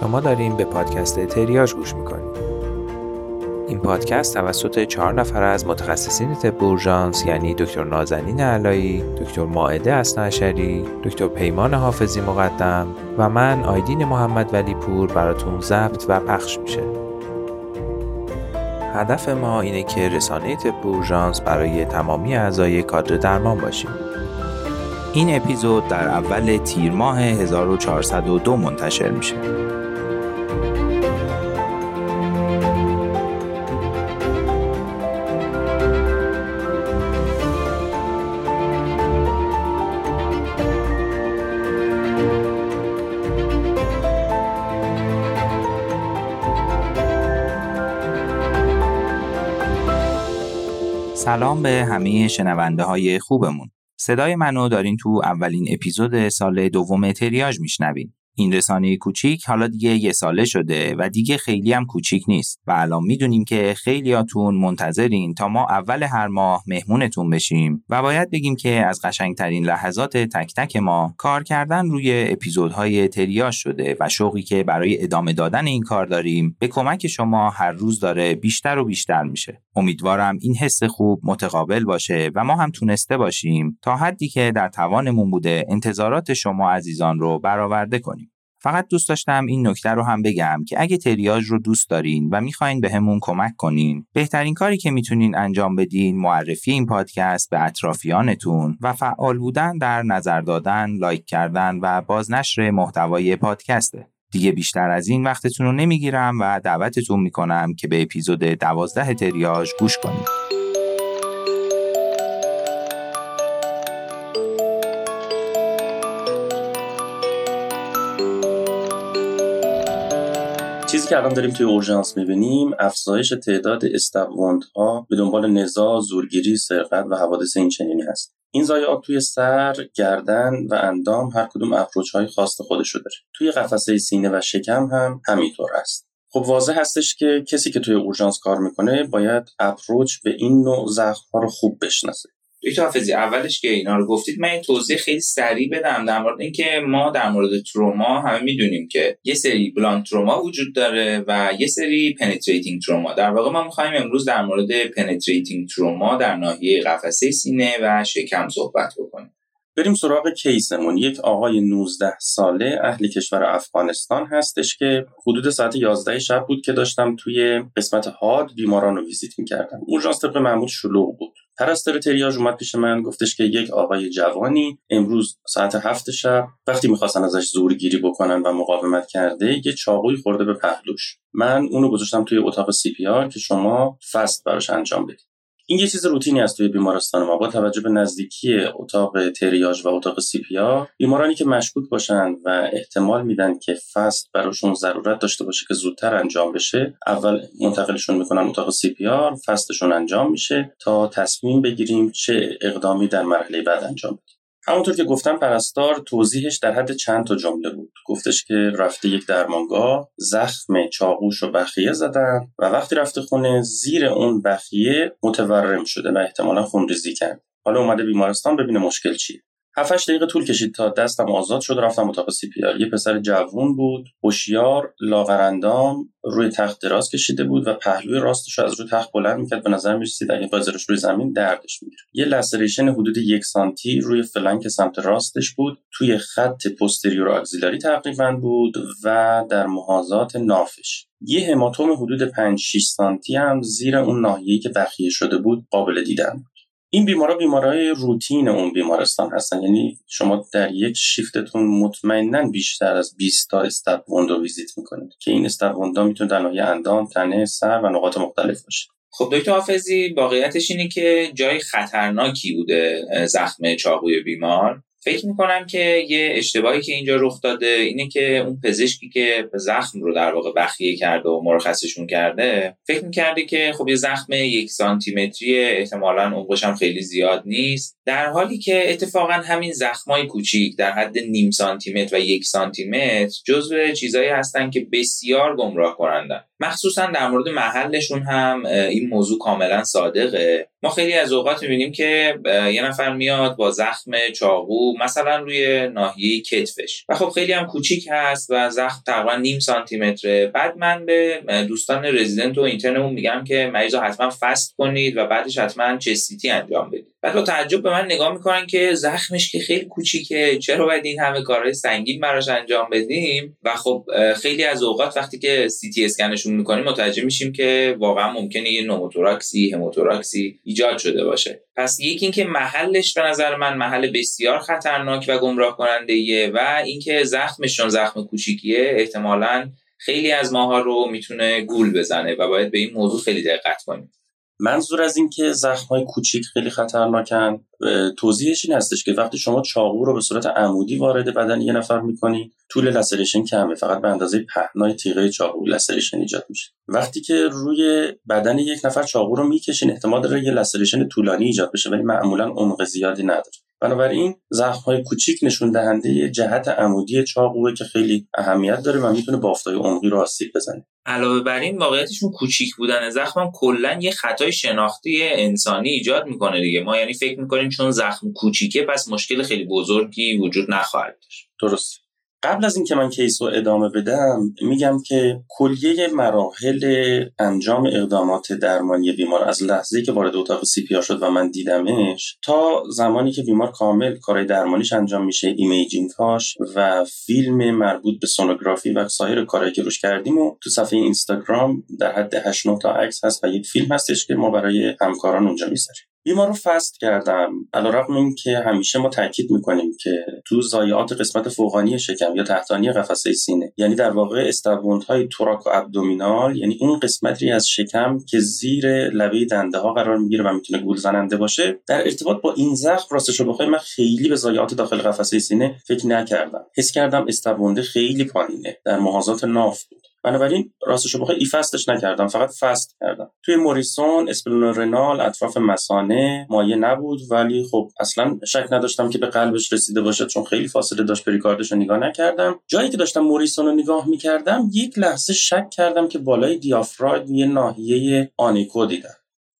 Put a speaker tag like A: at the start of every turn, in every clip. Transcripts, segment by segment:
A: شما داریم به پادکست تریاج گوش می‌کنید. این پادکست توسط چهار نفر از متخصصین طب اورژانس یعنی دکتر نازنین علایی، دکتر ماعده اسنعشری، دکتر پیمان حافظی مقدم و من آیدین محمد ولی پور براتون ضبط و پخش میشه. هدف ما اینه که رسانه طب اورژانس برای تمامی اعضای کادر درمان باشیم. این اپیزود در اول تیر ماه 1402 منتشر میشه. سلام به همه شنونده های خوبمون. صدای منو دارین تو اولین اپیزود سال دوم تریاج میشنوین. این رسانه کوچیک حالا دیگه یه ساله شده و دیگه خیلی هم کوچیک نیست و الان می‌دونیم که خیلیاتون منتظرین تا ما اول هر ماه مهمونتون بشیم و باید بگیم که از قشنگترین لحظات تک تک ما کار کردن روی اپیزودهای تریاج شده و شوقی که برای ادامه دادن این کار داریم به کمک شما هر روز داره بیشتر و بیشتر میشه. امیدوارم این حس خوب متقابل باشه و ما هم تونسته باشیم تا حدی که در توانمون بوده انتظارات شما عزیزان رو برآورده کنیم. فقط دوست داشتم این نکته رو هم بگم که اگه تریاج رو دوست دارین و می‌خواین به همون کمک کنین بهترین کاری که می‌تونین انجام بدین معرفی این پادکست به اطرافیانتون و فعال بودن در نظر دادن، لایک کردن و بازنشر محتوای پادکسته. دیگه بیشتر از این وقتتون رو نمی‌گیرم و دعوتتون می‌کنم که به اپیزود دوازده تریاج گوش کنید.
B: چیزی که الان داریم توی اورژانس می‌بینیم افزایش تعداد stab wound ها به دنبال نزاع، زورگیری، سرقت و حوادث این چنینی هست. این ضایعات توی سر، گردن و اندام هر کدوم approach های خاص خودشو داره. توی قفسه سینه و شکم هم همینطور است. خب واضح هستش که کسی که توی اورژانس کار می‌کنه باید approach به این نوع زخم ها رو خوب بشناسه.
C: دکتر حافظی اولش که اینا رو گفتید من این توضیح خیلی سریع بدم در مورد اینکه ما در مورد تروما همه می‌دونیم که یه سری blunt trauma وجود داره و یه سری penetrating trauma. در واقع ما می‌خوایم امروز در مورد penetrating trauma در ناحیه قفسه سینه و شکم صحبت بکنیم.
B: بریم سراغ case مون. یک آقای 19 ساله اهل کشور افغانستان هستش که حدود ساعت 11 شب بود که داشتم توی قسمت حاد بیماران رو ویزیت می‌کردم. اورژانس طبق معمول شلوغ بود. پرستار تریاژ اومد پیش من گفتش که یک آقای جوانی امروز ساعت هفت شب وقتی می‌خواستن ازش زورگیری بکنن و مقاومت کرده یه چاقویی خورده به پهلوش. من اونو گذاشتم توی اتاق CPR که شما FAST براش انجام بدید. این یه چیز روتینی است توی بیمارستان ما با توجه به نزدیکی اتاق تریاژ و اتاق CPR بیمارانی که مشکوک باشن و احتمال میدن که FAST براشون ضرورت داشته باشه که زودتر انجام بشه اول منتقلشون می‌کنن اتاق CPR FAST شون انجام میشه تا تصمیم بگیریم چه اقدامی در مرحله بعد انجام بدیم. همونطور که گفتم پرستار توضیحش در حد چند تا جمله بود. گفتش که رفته یک درمانگاه زخم چاقوشو بخیه زدن و وقتی رفته خونه زیر اون بخیه متورم شده و احتمالا خونریزی کرد. حالا اومده بیمارستان ببینه مشکل چیه. 7 دقیقه طول کشید تا دستم آزاد شد رفتم اتاق CPR. یه پسر جوون بود هوشیار لاغراندام روی تخت دراز کشیده بود و پهلوی راستش از روی تخت بلند می‌کرد. به نظر می‌رسید اگه بذارش روی زمین دردش می‌گیره. یه laceration حدود یک سانتی روی flank سمت راستش بود. توی خط posterior axillary تقریبا بود و در محاذات نافش. یه هماتوم حدود 5 6 سانتی هم زیر اون ناحیه‌ای که بخیه شده بود قابل دیدن این بیمارا بیمارای روتین اون بیمارستان هستن. یعنی شما در یک شیفتتون مطمئنا بیشتر از 20 تا استپ وندو ویزیت می‌کنید که این استپ وندو می‌تونه در اندام تنه سر و نقاط مختلف باشه.
C: خب دکتر حافظی واقعیتش اینه که جای خطرناکی بوده زخم چاقوی بیمار. فکر می‌کنم که یه اشتباهی که اینجا رخ داده اینه که اون پزشکی که زخم رو در واقع بخیه کرده و مرخصشون کرده فکر می‌کرده که خب یه زخم یک سانتیمتری احتمالا عمقش هم خیلی زیاد نیست. در حالی که اتفاقا همین زخمای کوچیک در حد نیم سانتیمتر و یک سانتیمتر جزو چیزایی هستن که بسیار گمراه کنندن. مخصوصا در مورد محلشون هم این موضوع کاملا صادقه. ما خیلی از اوقات می‌بینیم که یه نفر میاد با زخم چاقو مثلا روی ناحیه کتفش. و خب خیلی هم کوچیک هست و زخم تقریبا نیم سانتی متره بعد من به دوستان رزیدنت و اینترنمون میگم که مریض حتما فست کنید و بعدش حتما چستیتی انجام بدید. بعد با تعجب به من نگاه می‌کنن که زخمش که خیلی کوچیکه چرا باید این همه کارهای سنگین براش انجام بدیم؟ و خب خیلی از اوقات وقتی که سی تی اسکنشون می‌کنیم متوجه میشیم که واقعا ممکنه یه نوموتوراکسی هموتوراکسی ایجاد شده باشه. پس یکی اینکه محلش به نظر من محل بسیار خطرناک و گمراه کننده ایه و اینکه زخمشون زخم کوچیکیه احتمالا خیلی از ماها رو می‌تونه گول بزنه و باید به این موضوع خیلی دقت کنیم.
B: منظور از اینکه زخم های کوچیک خیلی خطرناکن. توضیحش این هستش که وقتی شما چاقو رو به صورت عمودی وارد بدن یه نفر می‌کنی طول لسریشن کمه فقط به اندازه پهنای تیغه چاقو لسریشن ایجاد میشه. وقتی که روی بدن یک نفر چاقو رو می‌کشین احتمال داره یه لسریشن طولانی ایجاد بشه ولی معمولا عمق زیادی نداره. بنابراین زخم های کوچیک نشون دهنده جهت عمودی چاقوه که خیلی اهمیت داره و می‌تونه بافتای عمقی رو آسیب بزنه.
C: علاوه بر این واقعیتشون کوچیک بودن زخم کلا یه خطای شناختی انسانی ایجاد می‌کنه دیگه. ما یعنی فکر چون زخم کوچیکه پس مشکل خیلی بزرگی وجود نخواهد داشت.
B: درست. قبل از اینکه من case رو ادامه بدم میگم که کلیه مراحل انجام اقدامات درمانی بیمار از لحظه که وارد اتاق CPR شد و من دیدمش تا زمانی که بیمار کامل کارهای درمانیش انجام میشه imaging هاش و فیلم مربوط به سونوگرافی و سایر کارهایی که روش کردیم و تو صفحه اینستاگرام در حد 8 تا عکس هست و یک فیلم هستش که ما برای همکاران اونجا می‌ذاریم. بیمار رو فست کردم علیرغم این که همیشه ما تاکید می‌کنیم که تو زایات قسمت فوقانی شکم یا تحتانی قفسه سینه یعنی در واقع استابوند های توراک و ابدومینال یعنی اون قسمتی از شکم که زیر لبه دنده ها قرار می‌گیره و می‌تونه گول زننده باشه در ارتباط با این زخم راستش رو من خیلی به زایات داخل قفسه سینه فکر نکردم. حس کردم استابونده خیلی پایینه در محاذات ناف بود. بنابراین راستش رو بخوای ای فستش نکردم فقط فست کردم. توی موریسون رنال اطراف مسانه مایه نبود ولی خب اصلا شک نداشتم که به قلبش رسیده باشه چون خیلی فاصله داشت پریکاردش رو نگاه نکردم. جایی که داشتم موریسون رو نگاه می‌کردم یک لحظه شک کردم که بالای دیافراگم یه ناحیه آنیکو دیدم.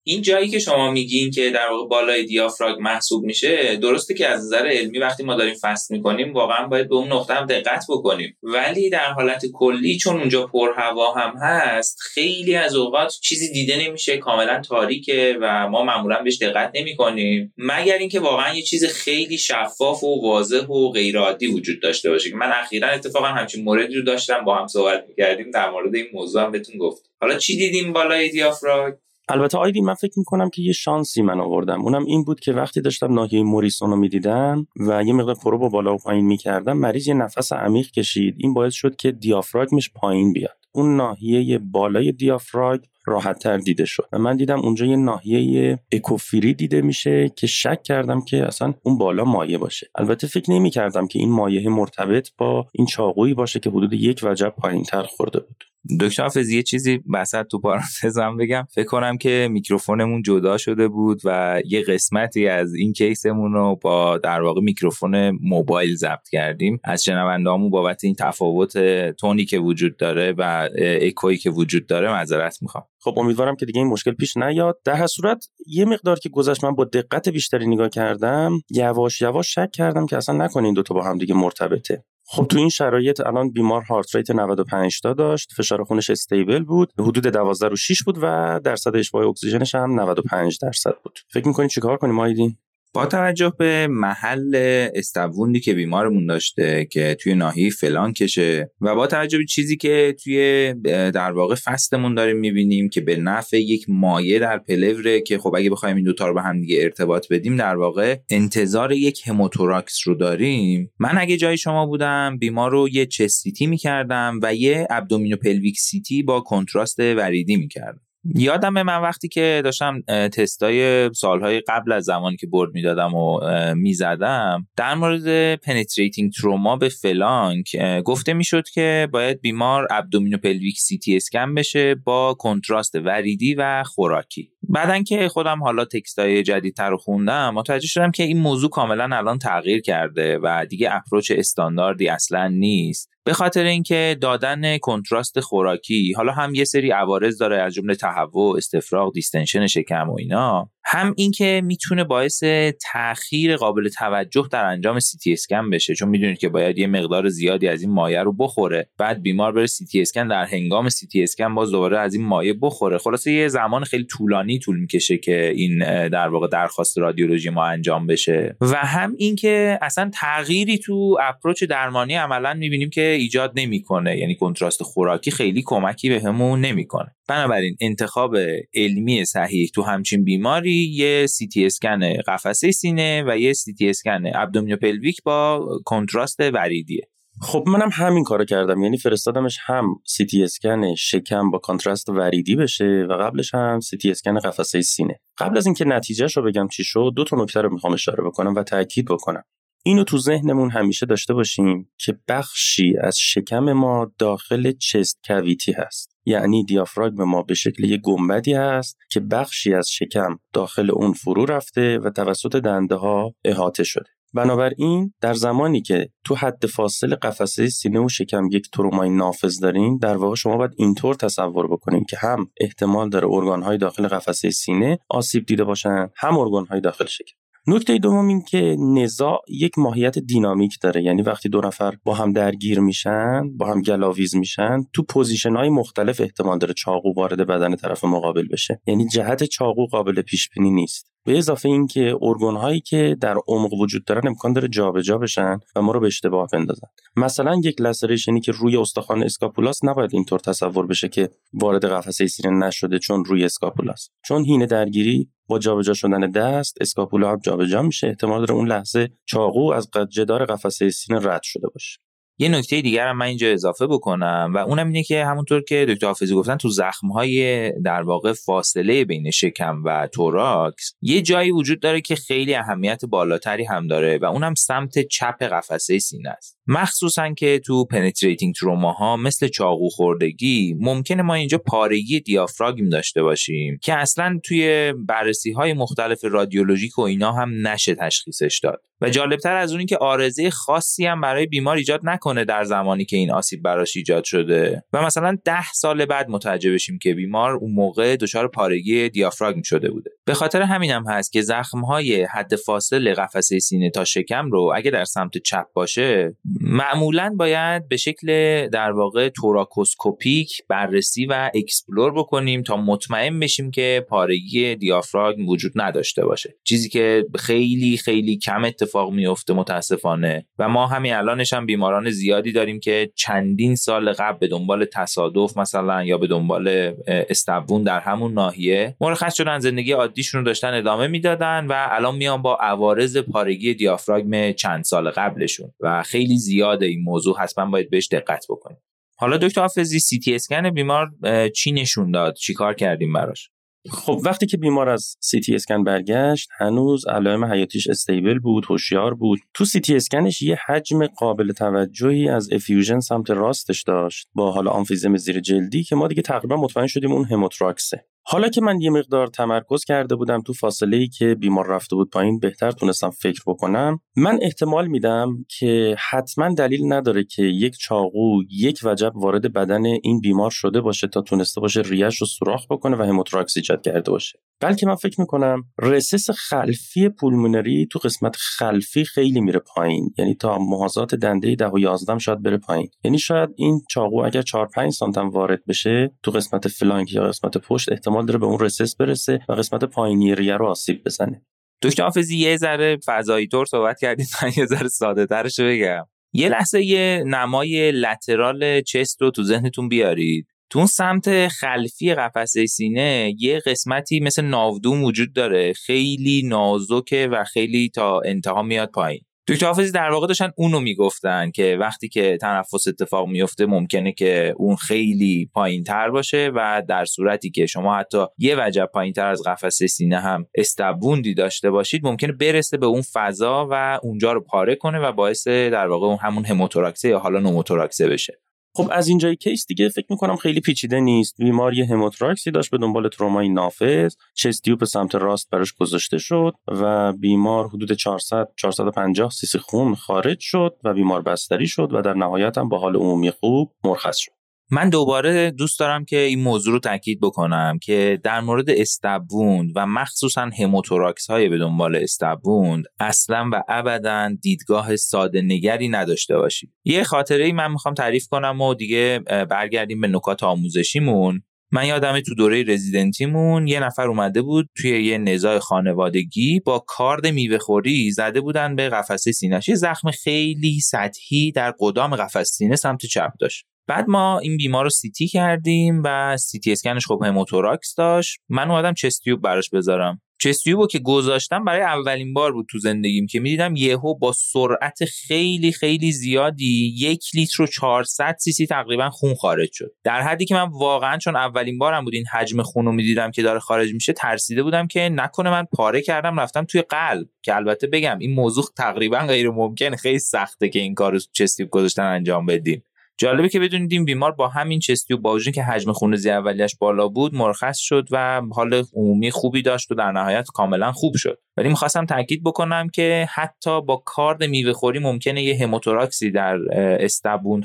C: این جایی که شما میگین که در واقع بالای دیافراگ محسوب میشه درسته که از نظر علمی وقتی ما داریم فست می‌کنیم واقعا باید به اون نقطه هم دقت بکنیم. ولی در حالت کلی چون اونجا پر هوا هم هست خیلی از اوقات چیزی دیده نمیشه کاملا تاریکه و ما معمولا بهش دقت نمی‌کنیم. مگر اینکه واقعا یه چیز خیلی شفاف و واضح و غیر عادی وجود داشته باشه. من اخیرا اتفاقا همچین موردی رو داشتم با هم صحبت می‌کردیم در مورد این موضوع هم بهتون گفت حالا چی دیدیم بالای دیافراگ
B: البته آیدی من فکر می‌کنم که یه شانسی من آوردم. اونم این بود که وقتی داشتم ناحیه موریسون رو می‌دیدم و یه مقدار پرو با بالا و پایین می‌کردم مریض یه نفس عمیق کشید. این باعث شد که دیافراگمش پایین بیاد. اون ناحیه بالای دیافراگ راحت تر دیده شد. و من دیدم اونجا یه ناحیه اکوفیری دیده میشه که شک کردم که اصلا اون بالا مایه باشه. البته فکر نمی کردم که این مایه مرتبط با این چاقویی باشه که حدود یک وجب پایین تر خورده بود.
A: دکتر حافظ یه چیزی وسط تو پارانتزم بگم. فکر کنم که میکروفونمون جدا شده بود و یه قسمتی از این کیسمون رو با در واقع میکروفون موبایل ضبط کردیم. از شنوندهامون بابت این تفاوت تونی که وجود داره و اکویی که وجود داره معذرت می‌خوام.
B: خب امیدوارم که دیگه این مشکل پیش نیاد. در هر صورت یه مقدار که گذشت من با دقت بیشتری نگاه کردم یواش یواش شک کردم که اصلا نکنین دوتا با هم دیگه مرتبطه. خب تو این شرایط الان بیمار heart rate 95 تا داشت فشار خونش stable بود حدود 12 رو 6 بود و درصد اشباع اکسیژنش هم 95 درصد بود. فکر می‌کنید چیکار کنیم آیدین؟
A: با توجه به محل stab wound ی که بیمارمون داشته که توی ناحیه flank شه و با توجه به چیزی که توی در واقع FAST مون داریم می‌بینیم که به نفع یک مایع در پلوره که خب اگه بخوایم این دوتا رو به هم دیگه ارتباط بدیم در واقع انتظار یک هموتوراکس رو داریم. من اگه جای شما بودم بیمار رو یه chest CT می‌کردم و یه abdominopelvic CT با کنتراست وریدی می‌کردم. یادم من وقتی که داشتم تستای سالهای قبل از زمانی که board می‌دادم و می‌زدم در مورد penetrating trauma به flank گفته می‌شد که باید بیمار abdominopelvic سی تی اسکن بشه با کنتراست وریدی و خوراکی. بعداً که خودم حالا text ای جدیدتر رو خوندم متوجه شدم که این موضوع کاملا الان تغییر کرده و دیگه approach استانداردی اصلا نیست. به خاطر اینکه دادن کنتراست خوراکی حالا هم یه سری عوارض داره از جمله تهوع استفراغ distention شکم و اینا. هم اینکه می‌تونه باعث تاخیر قابل توجه در انجام سی تی اسکن بشه چون می‌دونید که باید یه مقدار زیادی از این مایع رو بخوره بعد بیمار بره سی تی اسکن در هنگام سی تی اسکن باز دوباره از این مایع بخوره. خلاصه یه زمان خیلی طولانی طول می‌کشه که این در واقع درخواست رادیولوژی ما انجام بشه. و هم اینکه اصلا تغییری تو اپروچ درمانی عملا می‌بینیم که ایجاد نمی‌کنه یعنی کنتراست خوراکی خیلی کمکی بهمون به نمی‌کنه. بنابراین انتخاب علمی صحیح تو همچین بیماری یه سی تی اسکن قفسه سینه و یه سی تی اسکن abdominopelvic با کنتراست وریدیه.
B: خب منم همین کارو کردم. یعنی فرستادمش هم سی تی اسکن شکم با contrast وریدی بشه و قبلش هم سی تی اسکن قفسه سینه. قبل از اینکه نتیجهش رو بگم چی شد دو تا نکته رو می‌خوام اشاره بکنم و تاکید بکنم. اینو تو ذهنمون همیشه داشته باشیم که بخشی از شکم ما داخل chest cavity هست. یعنی دیافراگم ما به شکل یک گنبدی هست که بخشی از شکم داخل اون فرو رفته و توسط دنده ها احاطه شده. بنابراین در زمانی که تو حد فاصل قفسه سینه و شکم یک ترومای نافذ دارین در واقع شما باید اینطور تصور بکنین که هم احتمال داره ارگانهای داخل قفسه سینه آسیب دیده باشن هم ارگانهای داخل شکم. نکته دوم این که نزاع یک ماهیت دینامیک داره. یعنی وقتی دو نفر با هم درگیر میشن با هم گلاویز میشن تو پوزیشن های مختلف احتمال داره چاقو وارد بدن طرف مقابل بشه. یعنی جهت چاقو قابل پیش بینی نیست. به اضافه اینکه ارگان هایی که در عمق وجود دارن امکان داره جابجا بشن و ما رو به اشتباه بندازن. مثلا یک laceration ی که روی استخوان اسکاپولاس نباید اینطور تصور بشه که وارد قفسه سینه نشده چون روی اسکاپولاس. چون حین درگیری با جابجا شدن دست اسکاپولا هم جابجا میشه. احتمال داره اون لحظه چاقو از جدار قفسه سینه رد شده باشه.
A: یه نکته دیگر هم من اینجا اضافه بکنم و اونم اینه که همونطور که دکتر حافظی گفتن تو زخم های در واقع فاصله بین شکم و توراکس یه جایی وجود داره که خیلی اهمیت بالاتری هم داره و اونم سمت چپ قفسه سینه است. مخصوصا که تو penetrating trauma ها مثل چاقو خوردگی ممکنه ما اینجا پارگی دیافراگم داشته باشیم که اصلا توی بررسی های مختلف رادیولوژیک و اینا هم نشه تشخیصش داد. و جالبتر از اون که عارضه خاصی هم برای بیمار ایجاد نکنه در زمانی که این آسیب براش ایجاد شده. و مثلا ده سال بعد متوجه بشیم که بیمار اون موقع دچار پارگی دیافراگم شده بوده. به خاطر همین هم هست که زخم های حد فاصل قفسه سینه تا شکم رو اگه در سمت چپ باشه معمولا باید به شکل در واقع thoracoscopic بررسی و explore بکنیم تا مطمئن بشیم که پارگی دیافراگم وجود نداشته باشه. چیزی که خیلی خیلی کم اتفاق میفته متاسفانه. و ما همین الانش هم بیماران زیادی داریم که چندین سال قبل به دنبال تصادف مثلا یا به دنبال stab wound در همون ناحیه مرخص شدن زندگی عادیشون رو داشتن ادامه می‌دادن و الان میان با عوارض پارگی دیافراگم چند سال قبلشون. و خیلی زیاد این موضوع حتما باید بهش دقت بکنیم حالا دکتر حافظی سی تی اسکن بیمار چی نشون داد؟ چیکار کردیم براش؟
B: خب وقتی که بیمار از سی تی اسکن برگشت هنوز علائم حیاتیش stable بود هوشیار بود. تو سی تی اسکنش یه حجم قابل توجهی از effusion سمت راستش داشت با حالا آمفیزم زیر جلدی که ما دیگه تقریبا مطمئن شدیم اون هموتوراکسه. حالا که من یه مقدار تمرکز کرده بودم تو فاصله ای که بیمار رفته بود پایین بهتر تونستم فکر بکنم. من احتمال میدم که حتما دلیل نداره که یک چاقو یک وجب وارد بدن این بیمار شده باشه تا تونسته باشه ریش رو سوراخ بکنه و هموتراکس ایجاد کرده باشه. بلکه من فکر می‌کنم رسس خلفی پولمونری تو قسمت خلفی خیلی میره پایین. یعنی تا محاذات دنده 10 و 11 شاید بره پایین. یعنی شاید این چاقو اگر 4 5 سانتم وارد بشه تو قسمت فلانک یا قسمت پشت احتمال داره به اون رسس برسه و قسمت پایینی ریه رو آسیب بزنه.
A: دکتر حافظی یه ذره فضایی طور صحبت کردید من یه ذره ساده ترش بگم. یه لحظه یه نمای لترال چست رو تو ذهنتون بیارید. تو اون سمت خلفی قفسه سینه یه قسمتی مثل ناودوم وجود داره. خیلی نازکه و خیلی تا انتها میاد پایین. دکتر حافظی در واقع داشتن اونو می‌گفتن که وقتی که تنفس اتفاق میفته ممکنه که اون خیلی پایین تر باشه و در صورتی که شما حتی یه وجب پایین تر از قفسه سینه هم استبوندی داشته باشید ممکنه برسه به اون فضا و اونجا رو پاره کنه و باعث در واقع اون همون هموتوراکسه یا حالا نوموتوراکسه بشه.
B: خب از اینجای کیس دیگه فکر می‌کنم خیلی پیچیده نیست. بیمار یه هموتراکسی داشت به دنبال ترومای نافذ. چستیوب سمت راست براش گذاشته شد و بیمار حدود 400 450 سیسی خون خارج شد و بیمار بستری شد و در نهایت هم با حال عمومی خوب مرخص شد.
A: من دوباره دوست دارم که این موضوع رو تاکید بکنم که در مورد استبوند و مخصوصا هموتوراکس های به دنبال استبوند اصلا و ابدا دیدگاه ساده نگری نداشته باشید. یه خاطره ای من می‌خوام تعریف کنم و دیگه برگردیم به نکات آموزشیمون. من یادمه تو دوره رزیدنتیمون یه نفر اومده بود توی یه نزاع خانوادگی با کارد میوه خوری زده بودن به قفسه سینه‌اش. یه زخم خیلی سطحی در قدام قفسه سینه سمت چپ داشت. بعد ما این بیمار رو سیتی کردیم و سیتی اسکنش خب hemothorax داشت. من اومدم chest tube براش بذارم. chest tube و که گذاشتم برای اولین بار بود تو زندگیم که می‌دیدم یهو با سرعت خیلی خیلی زیادی یک لیتر و 400 سی تقریبا خون خارج شد. در حدی که من واقعا چون اولین بارم بود این حجم خون رو می‌دیدم که داره خارج میشه ترسیده بودم که نکنه من پاره کردم رفتم توی قلب. که البته بگم این موضوع تقریبا غیر ممکن خیلی سخته که این کار چستیوب گذاشتن انجام بدیم جالبه که بدونید این بیمار با همین چستیو با که حجم خون زی اولیش بالا بود مرخص شد و حال عمومی خوبی داشت و در نهایت کاملا خوب شد. ولی می‌خواستم تاکید بکنم که حتی با کارد میوه خوری ممکنه یه هموتوراکسی در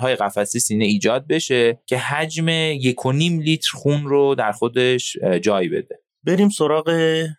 A: های قفسی سینه ایجاد بشه که حجم یک لیتر خون رو در خودش جای بده.
B: بریم سراغ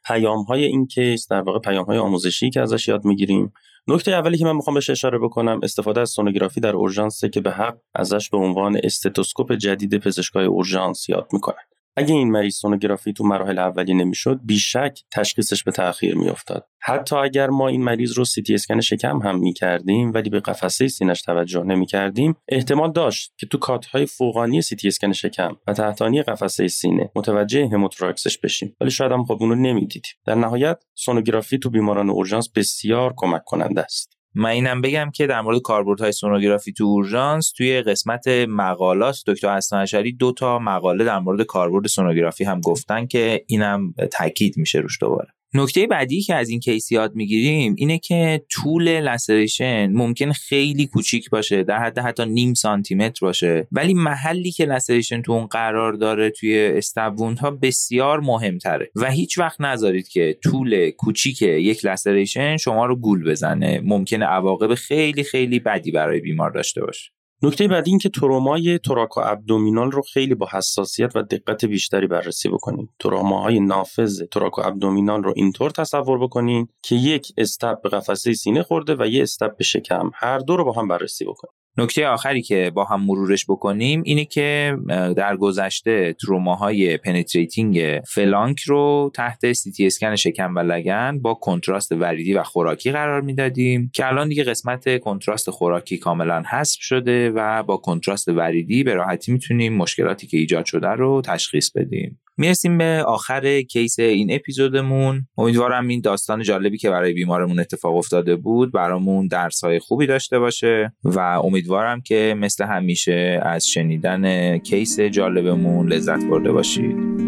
B: پیام های این case در واقع پیام های آموزشی که ازش یاد می‌گیریم. نکته اولی که من می‌خوام بهش اشاره بکنم استفاده از سونوگرافی در اورژانس که به حق ازش به عنوان stethoscope جدید پزشکای اورژانس یاد می‌کنن اگه این مریض سونوگرافی تو مراحل اولیه نمی‌شد بیشک تشخیصش به تاخیر میافتاد. حتی اگر ما این مریض رو سی تی اسکن شکم هم می‌کردیم ولی به قفسه سینش توجه نمی‌کردیم احتمال داشت که تو cut های فوقانی سی تی اسکن شکم و تحتانی قفسه سینه متوجه hemothorax ش بشیم. ولی شاید هم خب اونو نمی‌دیدیم. در نهایت سونوگرافی تو بیماران اورژانس بسیار کمک کننده است.
A: من اینم بگم که در مورد کاربردهای سونوگرافی تو اورژانس توی قسمت مقالات دکتر حسن دو تا مقاله در مورد کاربرد سونوگرافی هم گفتن که اینم تاکید میشه روش دوباره. نکته بعدی که از این کیس یاد می‌گیریم اینه که طول لسریشن ممکن خیلی کوچیک باشه در حد حتی نیم سانتی متر باشه. ولی محلی که لسریشن تو اون قرار داره توی استبوند ها بسیار مهمتره. و هیچ وقت نذارید که طول کوچیک یک لسریشن شما رو گول بزنه. ممکنه عواقب خیلی خیلی بدی برای بیمار داشته باشه.
B: نکته بعدی این که ترومای thoracoabdominal رو خیلی با حساسیت و دقت بیشتری بررسی بکنید. تروماهای نافذ thoracoabdominal رو اینطور تصور بکنید که یک stab به قفسه سینه خورده و یه stab به شکم هر دو رو با هم بررسی بکنید.
A: نکته آخری که با هم مرورش بکنیم اینه که در گذشته تروماهای penetrating flank رو تحت سیتی اسکن شکم و لگن با contrast وریدی و خوراکی قرار می‌دادیم که الان دیگه قسمت contrast خوراکی کاملا حذف شده و با contrast وریدی به راحتی می‌تونیم مشکلاتی که ایجاد شده رو تشخیص بدیم. می‌رسیم به آخر case این اپیزودمون. امیدوارم این داستان جالبی که برای بیمارمون اتفاق افتاده بود برامون درسهای خوبی داشته باشه و امیدوارم که مثل همیشه از شنیدن کیس جالبمون لذت برده باشید.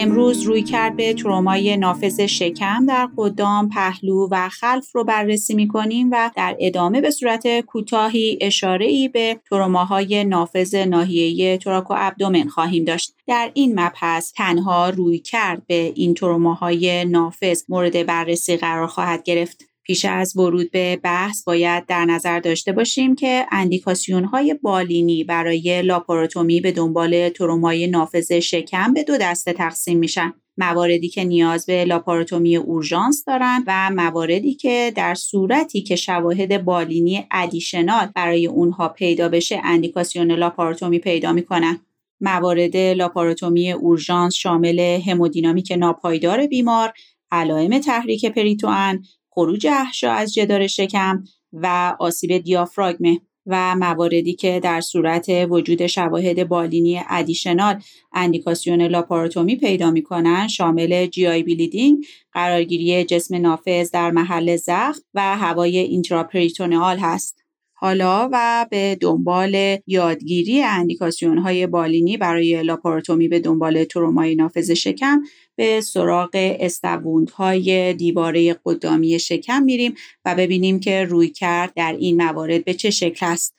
D: امروز روی کرد به ترومای نافذ شکم در قدام، پهلو و خلف رو بررسی می کنیم و در ادامه به صورت کوتاهی اشاره ای به تروماهای نافذ ناحیه تراکو ابدومن خواهیم داشت. در این مبحث تنها روی کرد به این تروماهای نافذ مورد بررسی قرار خواهد گرفت. پیش از ورود به بحث باید در نظر داشته باشیم که اندیکاسیون های بالینی برای لاپاراتومی به دنبال ترومای نافذ شکم به دو دسته تقسیم میشن. مواردی که نیاز به لاپاراتومی اورژانس دارند و مواردی که در صورتی که شواهد بالینی ادیشنال برای اونها پیدا بشه اندیکاسیون لاپاراتومی پیدا می‌کنن. موارد لاپاراتومی اورژانس شامل همودینامیک ناپایدار بیمار، علائم تحریک پریتوان، خروج احشا از جدار شکم و آسیب دیافراگمه و مواردی که در صورت وجود شواهد بالینی additional اندیکاسیون لاپاراتومی پیدا می‌کنن شامل GI bleeding، قرارگیری جسم نافذ در محل زخم و هوای intraperitoneal هست. حالا و به دنبال یادگیری اندیکاسیون های بالینی برای لاپاراتومی به دنبال ترومای نافذ شکم به سراغ های دیواره قدامی شکم میریم و ببینیم که روی کرد در این موارد به چه شکل است.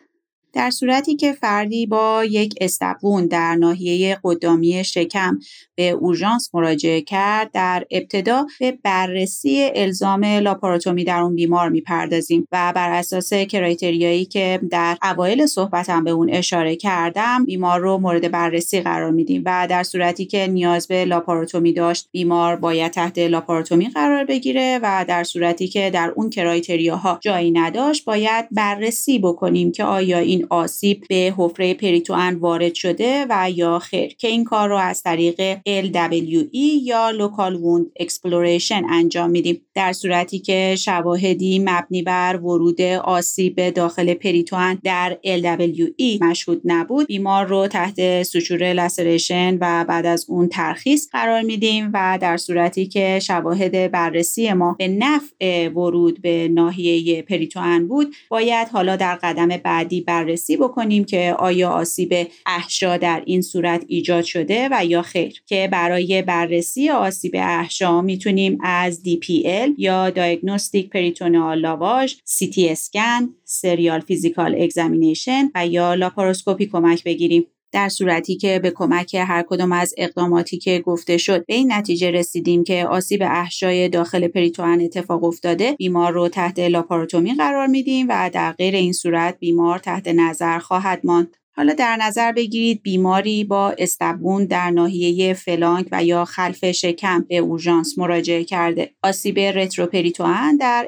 D: در صورتی که فردی با یک استقون در ناحیه قدامی شکم به اورژانس مراجعه کرد در ابتدا به بررسی الزام لاپاراتومی در اون بیمار می‌پردازیم و بر اساس کرایتریایی که در اوایل صحبتم به اون اشاره کردم بیمار رو مورد بررسی قرار میدیم و در صورتی که نیاز به لاپاراتومی داشت بیمار باید تحت لاپاراتومی قرار بگیره و در صورتی که در اون کرایتریاها جایی نداشت باید بررسی بکنیم که آیا این آسیب به حفره پریتوان وارد شده و یا خیر که این کار رو از طریق LWE یا Local Wound Exploration انجام میدیم. در صورتی که شواهدی مبنی بر ورود آسیب داخل پریتوان در LWE مشهود نبود بیمار رو تحت سوچور لسریشن و بعد از اون ترخیص قرار میدیم و در صورتی که شواهد بررسی ما به نفع ورود به ناحیه پریتوان بود باید حالا در قدم بعدی بررسی بکنیم که آیا آسیب احشا در این صورت ایجاد شده و یا خیر. که برای بررسی آسیب احشا می‌تونیم از DPL یا Diagnostic Peritoneal Lavage CT اسکن serial physical examination و یا لاپاروسکوپی کمک بگیریم. در صورتی که به کمک هر کدام از اقداماتی که گفته شد به این نتیجه رسیدیم که آسیب احشای داخل پریتوان اتفاق افتاده بیمار رو تحت لاپاروتومی قرار میدیم و در غیر این صورت بیمار تحت نظر خواهد ماند. حالا در نظر بگیرید بیماری با stab wound در ناحیه flank و یا خلف شکم به اورژانس مراجعه کرده. آسیب رتروپریتوان در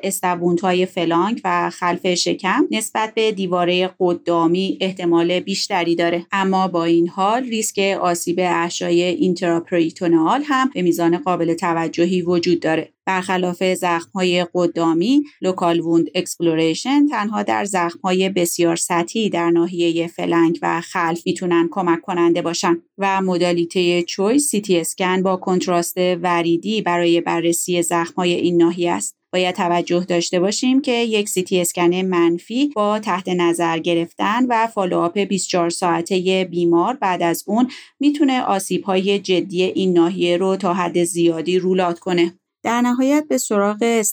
D: های flank و خلف شکم نسبت به دیواره قدامی احتمال بیشتری داره. اما با این حال ریسک آسیب احشای intraperitoneal هم به میزان قابل توجهی وجود داره. برخلاف های قدامی local wound exploration تنها در های بسیار سطحی در ناحیه flank و خلف می‌تونن کمک کننده باشن و modality choice سیتی اسکن با contrast وریدی برای بررسی های این ناحیه است باید توجه داشته باشیم که یک سیتی اسکن منفی با تحت نظر گرفتن و follow-up 24 ساعته بیمار بعد از اون می‌تونه آسیب های جدی این ناحیه رو تا حد زیادی rule out کنه. در نهایت به سراغ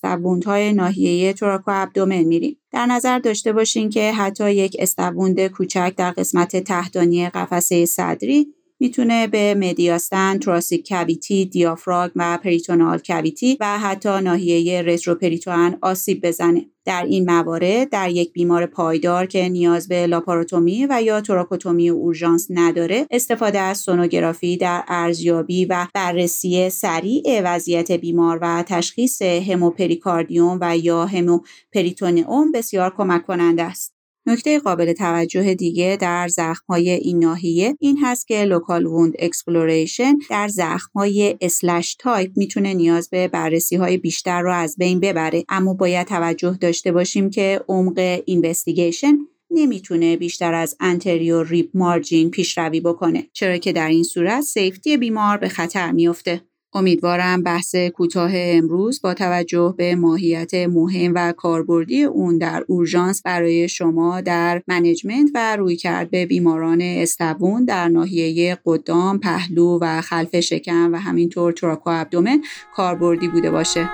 D: های ناحیه thoracoabdomen میریم. در نظر داشته باشین که حتی یک stab wound کوچک در قسمت تحتانی قفسه صدری می‌تونه به مدیاستن، thoracic cavity، دیافراگم و peritoneal cavity و حتی ناحیه رتروپریتوان آسیب بزنه. در این موارد در یک بیمار پایدار که نیاز به لاپاراتومی و یا توراکوتومی اورژانس نداره استفاده از سونوگرافی در ارزیابی و بررسی سریع وضعیت بیمار و تشخیص hemopericardium و یا hemoperitoneum بسیار کمک کننده است نکته قابل توجه دیگه در های این ناحیه این هست که local wound exploration در های slash type می‌تونه نیاز به بررسی های بیشتر رو از بین ببره. اما باید توجه داشته باشیم که عمق investigation نمی‌تونه بیشتر از anterior rib margin پیشروی بکنه چرا که در این صورت safety بیمار به خطر میافته. امیدوارم بحث کوتاه امروز با توجه به ماهیت مهم و کاربردی اون در اورژانس برای شما در management و رویکرد به بیماران stab wound در ناحیه قدام، پهلو و خلف شکم و همینطور thoracoabdomen کاربردی بوده باشه.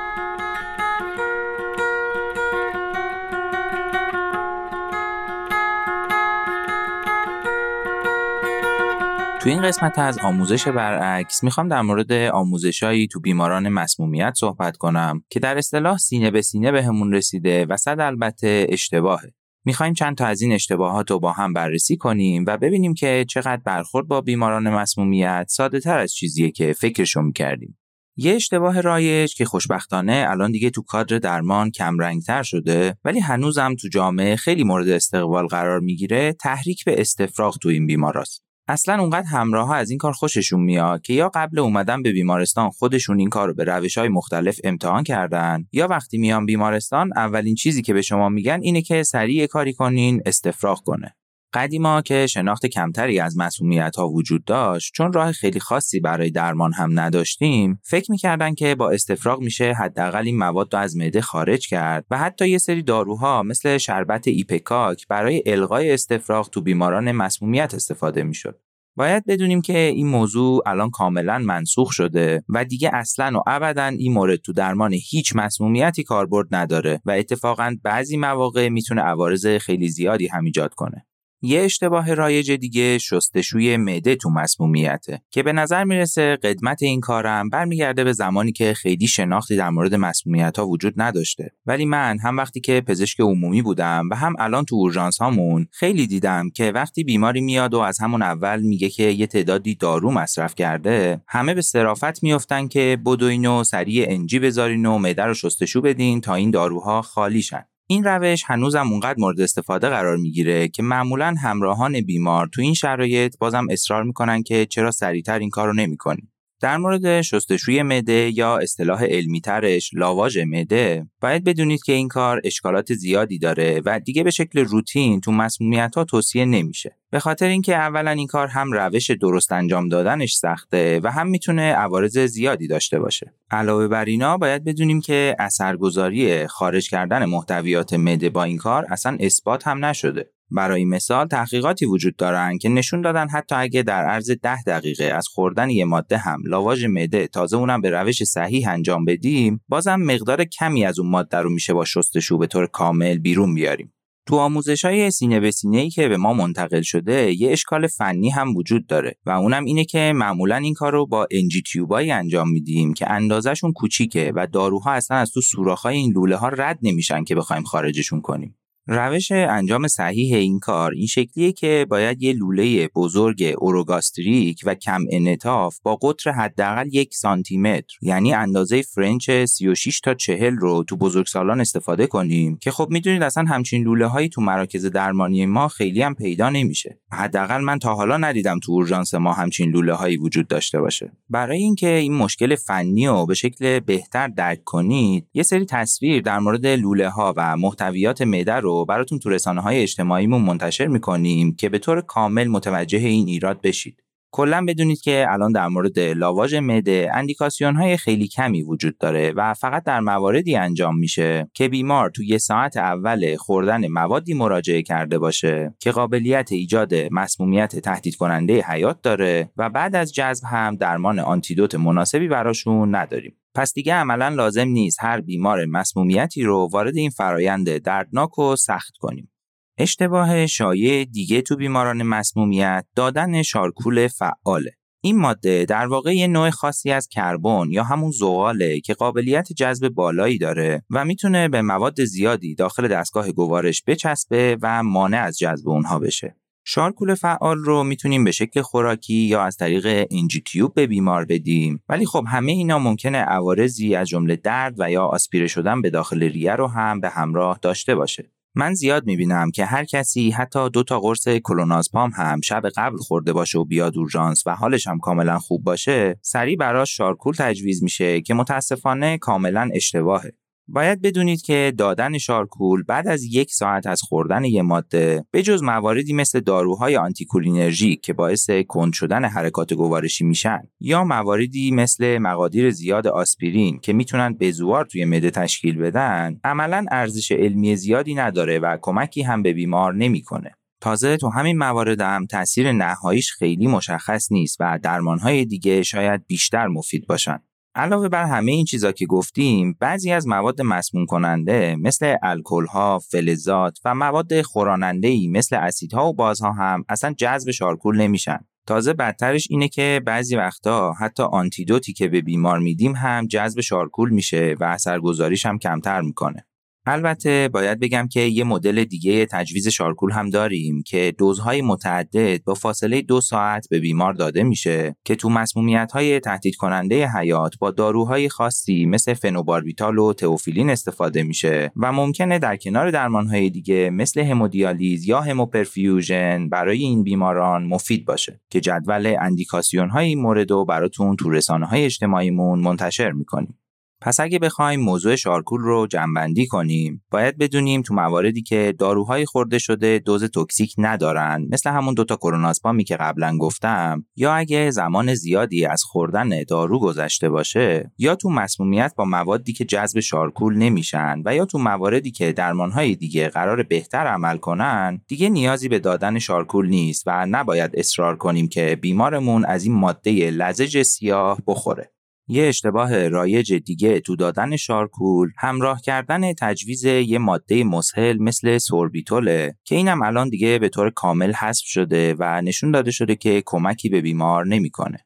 A: تو این قسمت از آموزش برعکس می‌خوام در مورد آموزشایی تو بیماران مسمومیت صحبت کنم که در اصطلاح سینه به سینه بهمون رسیده و صد البته اشتباهه. می‌خوایم چند تا از این اشتباهات رو با هم بررسی کنیم و ببینیم که چقدر برخورد با بیماران مسمومیت ساده تر از چیزیه که فکرشو می‌کردیم. یه اشتباه رایج که خوشبختانه الان دیگه تو کادر درمان کم رنگتر شده ولی هنوزم تو جامعه خیلی مورد استقبال قرار می‌گیره تحریک به استفراغ تو این بیماراست. اصلا اونقدر همراه ها از این کار خوششون میاد که یا قبل اومدن به بیمارستان خودشون این کار رو به روش های مختلف امتحان کردن یا وقتی میان بیمارستان اولین چیزی که به شما میگن اینه که سریع کاری کنین استفراغ کنه. قدیما که شناخت کمتری از مسمومیت ها وجود داشت چون راه خیلی خاصی برای درمان هم نداشتیم فکر می‌کردن که با استفراغ میشه حداقل این مواد رو از معده خارج کرد و حتی یه سری داروها مثل شربت ایپکاک برای الغای استفراغ تو بیماران مسمومیت استفاده می‌شد باید بدونیم که این موضوع الان کاملا منسوخ شده و دیگه اصلا و ابدا این مورد تو درمان هیچ مسمومیتی کاربرد نداره و اتفاقا بعضی مواقع می‌تونه عوارض خیلی زیادی هم ایجاد کنه. یه اشتباه رایج دیگه شستشوی معده تو مسمومیته که به نظر می‌رسه قدمت این کارم برمیگرده به زمانی که خیلی شناختی در مورد مسمومیت ها وجود نداشته. ولی من هم وقتی که پزشک عمومی بودم و هم الان تو اورژانس هامون خیلی دیدم که وقتی بیماری میاد و از همون اول میگه که یه تعدادی دارو مصرف کرده همه به صرافت میفتن که بدوین و سریع انجی بذارین و معده رو شستشو بدین تا این داروها خالی شن. این روش هنوزم اونقدر مورد استفاده قرار می‌گیره که معمولا همراهان بیمار تو این شرایط بازم اصرار می‌کنن که چرا سریعتر این کارو نمی‌کنیم در مورد شستشوی مده یا اصطلاح علمی ترش لاواژ مده باید بدونید که این کار اشکالات زیادی داره و دیگه به شکل روتین تو مسمومیت ها توصیه نمیشه. به خاطر اینکه اولا این کار هم روش درست انجام دادنش سخته و هم می‌تونه عوارض زیادی داشته باشه. علاوه بر اینا باید بدونیم که اثرگذاری خارج کردن محتویات مده با این کار اصلا اثبات هم نشده. برای مثال تحقیقاتی وجود دارند که نشون دادن حتی اگه در عرض ده دقیقه از خوردن یه ماده هم لاواژ معده تازه اونم به روش صحیح انجام بدیم بازم مقدار کمی از اون ماده رو میشه با شستشو به طور کامل بیرون بیاریم. تو آموزش های سینه به سینه ای که به ما منتقل شده یه اشکال فنی هم وجود داره و اونم اینه که معمولا این کار رو با NG tube هایی انجام میدیم که اندازشون کوچیکه و داروها اصلا از تو سوراخ‌های این لوله ها رد نمیشن که بخوایم خارجشون کنیم. روش انجام صحیح این کار این شکلیه که باید یه لوله بزرگ orogastric و کم انعطاف با قطر حداقل یک سانتی متر یعنی اندازه French 36 تا 40 رو تو بزرگسالان استفاده کنیم که خب می‌دونید اصلا همچین لوله هایی تو مراکز درمانی ما خیلی هم پیدا نمیشه. حداقل من تا حالا ندیدم تو اورژانس ما همچین لوله هایی وجود داشته باشه. برای اینکه این مشکل فنی رو به شکل بهتر درک کنید یه سری تصویر در مورد لوله ها و محتویات معده رو براتون تو رسانه های اجتماعیمون منتشر می‌کنیم که به طور کامل متوجه این ایراد بشید. کلا بدونید که الان در مورد لاواژ معده اندیکاسیون های خیلی کمی وجود داره و فقط در مواردی انجام میشه که بیمار تو یه ساعت اول خوردن موادی مراجعه کرده باشه که قابلیت ایجاد مسمومیت تهدید کننده حیات داره و بعد از جذب هم درمان آنتیدوت مناسبی براشون نداریم. پس دیگه عملا لازم نیست هر بیمار مسمومیتی رو وارد این فرایند دردناک و سخت کنیم. اشتباه شایع دیگه تو بیماران مسمومیت دادن شارکول فعاله. این ماده در واقع یه نوع خاصی از کربن یا همون زغاله که قابلیت جذب بالایی داره و می‌تونه به مواد زیادی داخل دستگاه گوارش بچسبه و مانع از جذب اونها بشه. شارکول فعال رو می‌تونیم به شکل خوراکی یا از طریق انجی تیوب به بیمار بدیم. ولی خب همه اینا ممکنه عوارضی از جمله درد و یا آسپیره شدن به داخل ریه رو هم به همراه داشته باشه. من زیاد می‌بینم که هر کسی حتی دو تا قرص کلونازپام هم شب قبل خورده باشه و بیاد اورژانس و حالش هم کاملا خوب باشه سریع براش charcoal تجویز میشه که متاسفانه کاملا اشتباهه. باید بدونید که دادن charcoal بعد از یک ساعت از خوردن یه ماده به جز مواردی مثل داروهای آنتی‌کولینرژیک که باعث کند شدن حرکات گوارشی میشن یا مواردی مثل مقادیر زیاد آسپرین که می‌تونن bezoar توی معده تشکیل بدن عملا ارزش علمی زیادی نداره و کمکی هم به بیمار نمی‌کنه. تازه تو همین موارد هم تاثیر نهاییش خیلی مشخص نیست و درمانهای دیگه شاید بیشتر مفید باشن. علاوه بر همه این چیزا که گفتیم بعضی از مواد مسموم کننده مثل الکل ها، فلزات و مواد خوراننده ای مثل اسیدها و بازها هم اصلا جذب شارکول نمیشن. تازه بدترش اینه که بعضی وقتا حتی آنتیدوتی که به بیمار میدیم هم جذب شارکول میشه و اثرگذاریش هم کمتر می‌کنه. البته باید بگم که یه مدل دیگه تجویز شارکول هم داریم که دوزهای متعدد با فاصله دو ساعت به بیمار داده میشه که تو مسمومیت های تهدید کننده حیات با داروهای خاصی مثل فنوباربیتال و تئوفیلین استفاده میشه و ممکنه در کنار درمانهای دیگه مثل همودیالیز یا هموپرفیوژن برای این بیماران مفید باشه که جدول اندیکاسیون های این مورد رو براتون تو رسانه های اجتماعیمون منتشر می‌کنیم. پس اگه بخوایم موضوع charcoal رو جمع‌بندی کنیم باید بدونیم تو مواردی که داروهای خورده شده دوز toxic ندارن مثل همون دوتا کلونازپامی که قبلا گفتم یا اگه زمان زیادی از خوردن دارو گذشته باشه یا تو مسمومیت با موادی که جذب charcoal نمیشن و یا تو مواردی که درمانهای دیگه قرار بهتر عمل کنن دیگه نیازی به دادن charcoal نیست و نباید اصرار کنیم که بیمارمون از این ماده لزج سیاه بخوره. یه اشتباه رایج دیگه تو دادن charcoal همراه کردن تجویز یه ماده مسهل مثل سوربیتوله که اینم الان دیگه به طور کامل حذف شده و نشون داده شده که کمکی به بیمار نمی‌کنه.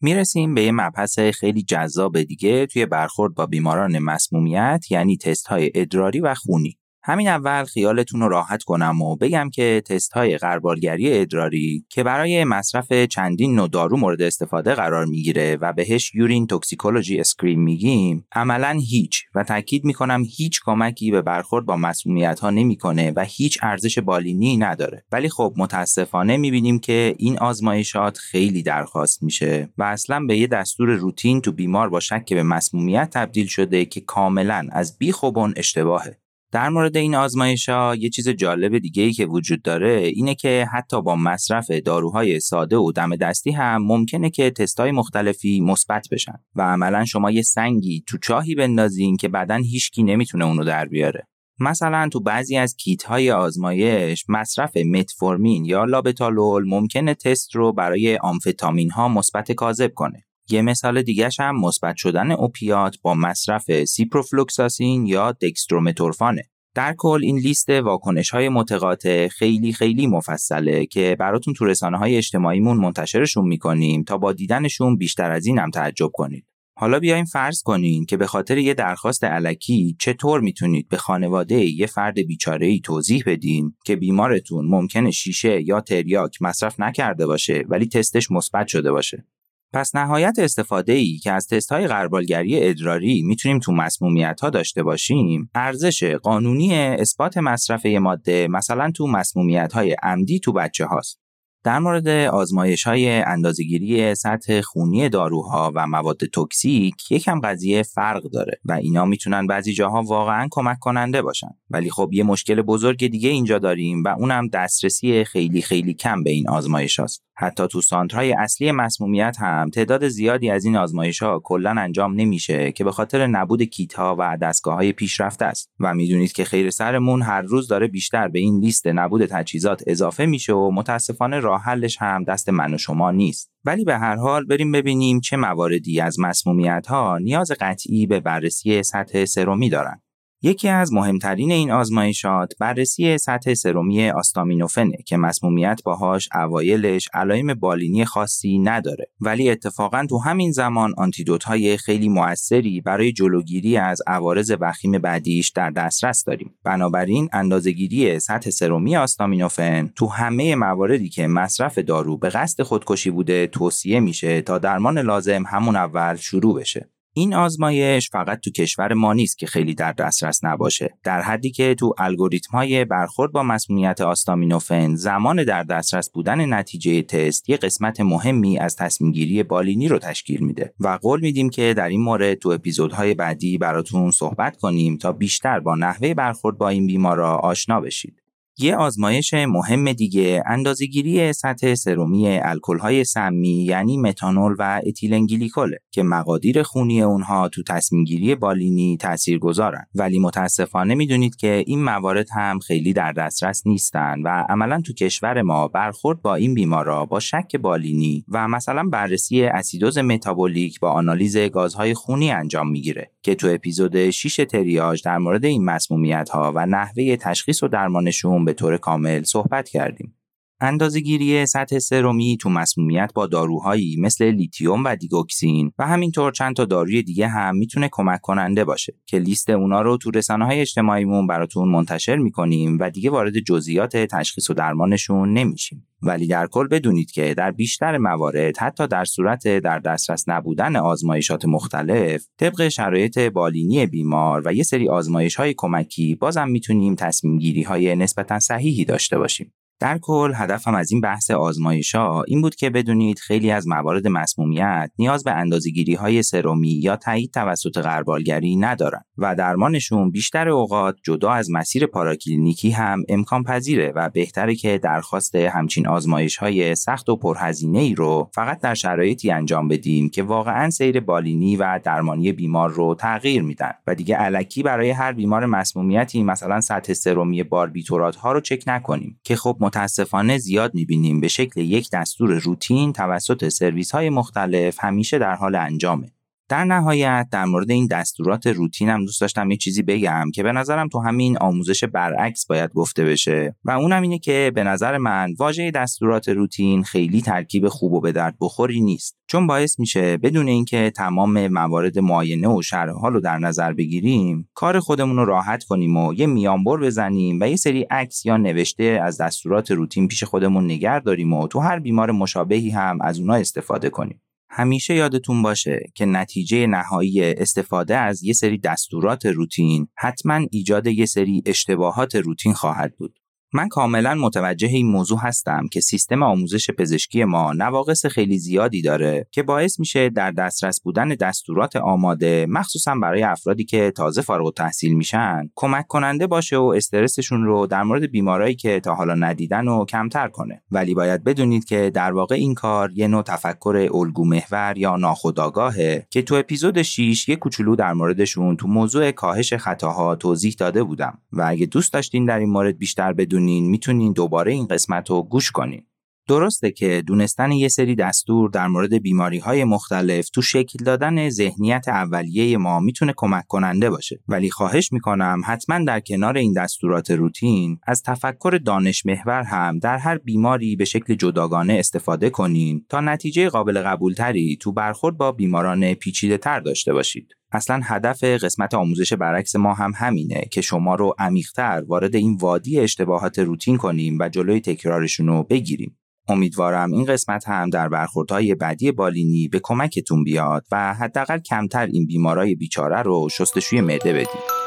A: می‌رسیم به یه مبحث خیلی جذاب دیگه توی برخورد با بیماران مسمومیت یعنی تست های ادراری و خونی. همین اول خیالتون رو راحت کنم و بگم که تست های غربالگری ادراری که برای مصرف چندین نوع دارو مورد استفاده قرار می‌گیره و بهش urine toxicology screen میگیم عملا هیچ و تاکید می‌کنم هیچ کمکی به برخورد با مسمومیت ها نمی‌کنه و هیچ ارزش بالینی نداره. ولی خب متاسفانه می‌بینیم که این آزمایشات خیلی درخواست میشه و اصلا به یه دستور روتین تو بیمار با شک به مسمومیت تبدیل شده که کاملا از بیخوبون اشتباهه. در مورد این آزمایش ها یه چیز جالب دیگه ای که وجود داره اینه که حتی با مصرف داروهای ساده و دم دستی هم ممکنه که تستای مختلفی مثبت بشن و عملا شما یه سنگی تو چاهی بندازین که بعدا هیچکی نمی‌تونه اونو در بیاره. مثلا تو بعضی از کیت های آزمایش مصرف متفورمین یا لابتالول ممکنه تست رو برای آمفتامین ها مثبت کاذب کنه. یه مثال دیگهش هم مثبت شدن اوپیات با مصرف سیپروفلوکساسین یا دکسترومتورفانه. در کل این لیست واکنش های متقاطع خیلی خیلی مفصله که براتون تو رسانه های اجتماعیمون منتشرشون می‌کنیم تا با دیدنشون بیشتر از این هم تعجب کنید. حالا بیایم فرض کنین که به خاطر یه درخواست علکی چطور می‌تونید به خانواده یه فرد بیچاره ای توضیح بدین که بیمارتون ممکنه شیشه یا تریاک مصرف نکرده باشه ولی تستش مثبت شده باشه. پس نهایت استفاده ای که از تست های غربالگری ادراری می‌تونیم تو مسمومیت ها داشته باشیم ارزش قانونی اثبات مصرف ماده مثلا تو مسمومیت های عمدی تو بچه هاست در مورد آزمایش های اندازگیری سطح خونی داروها و مواد توکسیک یکم قضیه فرق داره و اینا می‌تونن بعضی جاها واقعا کمک کننده باشن ولی خب یه مشکل بزرگ دیگه اینجا داریم و اونم دسترسی خیلی خیلی کم به این آزمایش هاست. حتی تو سانترهای اصلی مسمومیت هم تعداد زیادی از این آزمایش ها کلا انجام نمیشه که به خاطر نبود کیت ها و دستگاه های پیشرفته است. و می‌دونید که خیر سرمون هر روز داره بیشتر به این لیست نبود تجهیزات اضافه میشه و متاسفانه راه حلش هم دست من و شما نیست. ولی به هر حال بریم ببینیم چه مواردی از مسمومیت ها نیاز قطعی به بررسی سطح سرومی دارن. یکی از مهمترین این آزمایشات بررسی سطح سرومی آستامینوفنه که مسمومیت باهاش اوایلش علائم بالینی خاصی نداره. ولی اتفاقا تو همین زمان آنتیدوت های خیلی موثری برای جلوگیری از عوارض وخیم بعدیش در دسترس داریم. بنابراین اندازهگیری سطح سرومی آستامینوفن تو همه مواردی که مصرف دارو به قصد خودکشی بوده توصیه میشه تا درمان لازم همون اول شروع بشه. این آزمایش فقط تو کشور ما نیست که خیلی در دسترس نباشه. در حدی که تو الگوریتم های برخورد با مسمومیت آستامینوفن زمان در دسترس بودن نتیجه تست یه قسمت مهمی از تصمیم گیری بالینی رو تشکیل میده و قول میدیم که در این مورد تو اپیزودهای بعدی براتون صحبت کنیم تا بیشتر با نحوه برخورد با این بیمارا آشنا بشید. یه آزمایش مهم دیگه اندازهگیری سطح سرومی الکل‌های سمی یعنی متانول و اتیلنگلیکوله که مقادیر خونی اونها تو تصمیم گیری بالینی تأثیر گذارن ولی متاسفانه می‌دونید که این موارد هم خیلی در دسترس نیستن و عملا تو کشور ما برخورد با این بیمارا با شک بالینی و مثلا بررسی اسیدوز متابولیک با آنالیز گازهای خونی انجام می‌گیره. که تو اپیزود 6 تریاژ در مورد این مسمومیت ها و نحوه تشخیص و درمانشون به طور کامل صحبت کردیم. اندازهگیری سطح سرومی تو مسمومیت با داروهایی مثل لیتیوم و دیگوکسین و همینطور چند تا داروی دیگه هم می‌تونه کمک کننده باشه که لیست اونا رو تو رسانه های اجتماعیمون براتون منتشر می‌کنیم و دیگه وارد جزئیات تشخیص و درمانشون نمیشیم. ولی در کل بدونید که در بیشتر موارد حتی در صورت در دسترس نبودن آزمایشات مختلف طبق شرایط بالینی بیمار و یه سری آزمایش های کمکی بازم می‌تونیم تصمیم گیری های نسبتا صحیحی داشته باشیم. در کل هدفم از این بحث آزمایش این بود که بدونید خیلی از موارد مسمومیت نیاز به اندازگیری های سرومی یا تایید توسط غربالگری ندارن و درمانشون بیشتر اوقات جدا از مسیر پاراکلینیکی هم امکان پذیره و بهتره که درخواست همچین آزمایش های سخت و پرهزینه ای رو فقط در شرایطی انجام بدیم که واقعا سیر بالینی و درمانی بیمار رو تغییر میدن و دیگه علکی برای هر بیمار مسمومیتی مثلا سطح سرومی باربیتورات ها رو چک نکنیم که خب متاسفانه زیاد می‌بینیم به شکل یک دستور روتین توسط سرویس های مختلف همیشه در حال انجامه. در نهایت در مورد این دستورات روتینم دوست داشتم یه چیزی بگم که به نظرم تو همین آموزش برعکس باید گفته بشه و اونم اینه که به نظر من واژه دستورات روتین خیلی ترکیب خوب و به درد بخوری نیست. چون باعث میشه بدون اینکه تمام موارد معاینه و شرح رو در نظر بگیریم کار خودمون رو راحت کنیم و یه میانبر بزنیم و یه سری عکس یا نوشته از دستورات روتین پیش خودمون نگر داریم و تو هر بیمار مشابهی هم از اونا استفاده کنیم. همیشه یادتون باشه که نتیجه نهایی استفاده از یه سری دستورات روتین حتما ایجاد یه سری اشتباهات روتین خواهد بود. من کاملا متوجه این موضوع هستم که سیستم آموزش پزشکی ما نواقص خیلی زیادی داره که باعث میشه در دسترس بودن دستورات آماده مخصوصا برای افرادی که تازه فارغ تحصیل میشن کمک کننده باشه و استرسشون رو در مورد بیمارایی که تا حالا ندیدن و کمتر کنه. ولی باید بدونید که در واقع این کار یه نوع تفکر الگو محور یا ناخودآگاهه که تو اپیزود 6 یه کوچولو در موردشون تو موضوع کاهش خطاها توضیح داده بودم. و اگه دوست داشتین در این مورد بیشتر بدونید می‌تونین دوباره این قسمت رو گوش کنین. درسته که دونستن یه سری دستور در مورد بیماری های مختلف تو شکل دادن ذهنیت اولیه ما می‌تونه کمک کننده باشه ولی خواهش می‌کنم حتما در کنار این دستورات روتین از تفکر دانش محور هم در هر بیماری به شکل جداگانه استفاده کنین تا نتیجه قابل قبولتری تو برخورد با بیماران پیچیده تر داشته باشید اصلا هدف قسمت آموزش برعکس ما هم همینه که شما رو عمیقتر وارد این وادی اشتباهات روتین کنیم و جلوی تکرارشون رو بگیریم. امیدوارم این قسمت هم در برخوردهای بعدی بالینی به کمکتون بیاد و حداقل کمتر این بیمارای بیچاره رو شستشوی معده بدید.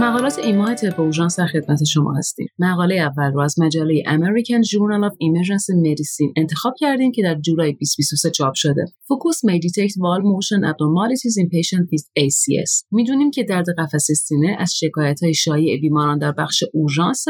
E: مقالات این ماه طب اورژانس در خدمت شما هستیم. مقاله اول رو از مجله American Journal of Emergency Medicine انتخاب کردیم که در جولای 2023 چاپ شده. FOCUS detect wall motion abnormalities in patient with ACS می‌دونیم که درد قفسه سینه از شکایت های شایع بیماران در بخش اورژانس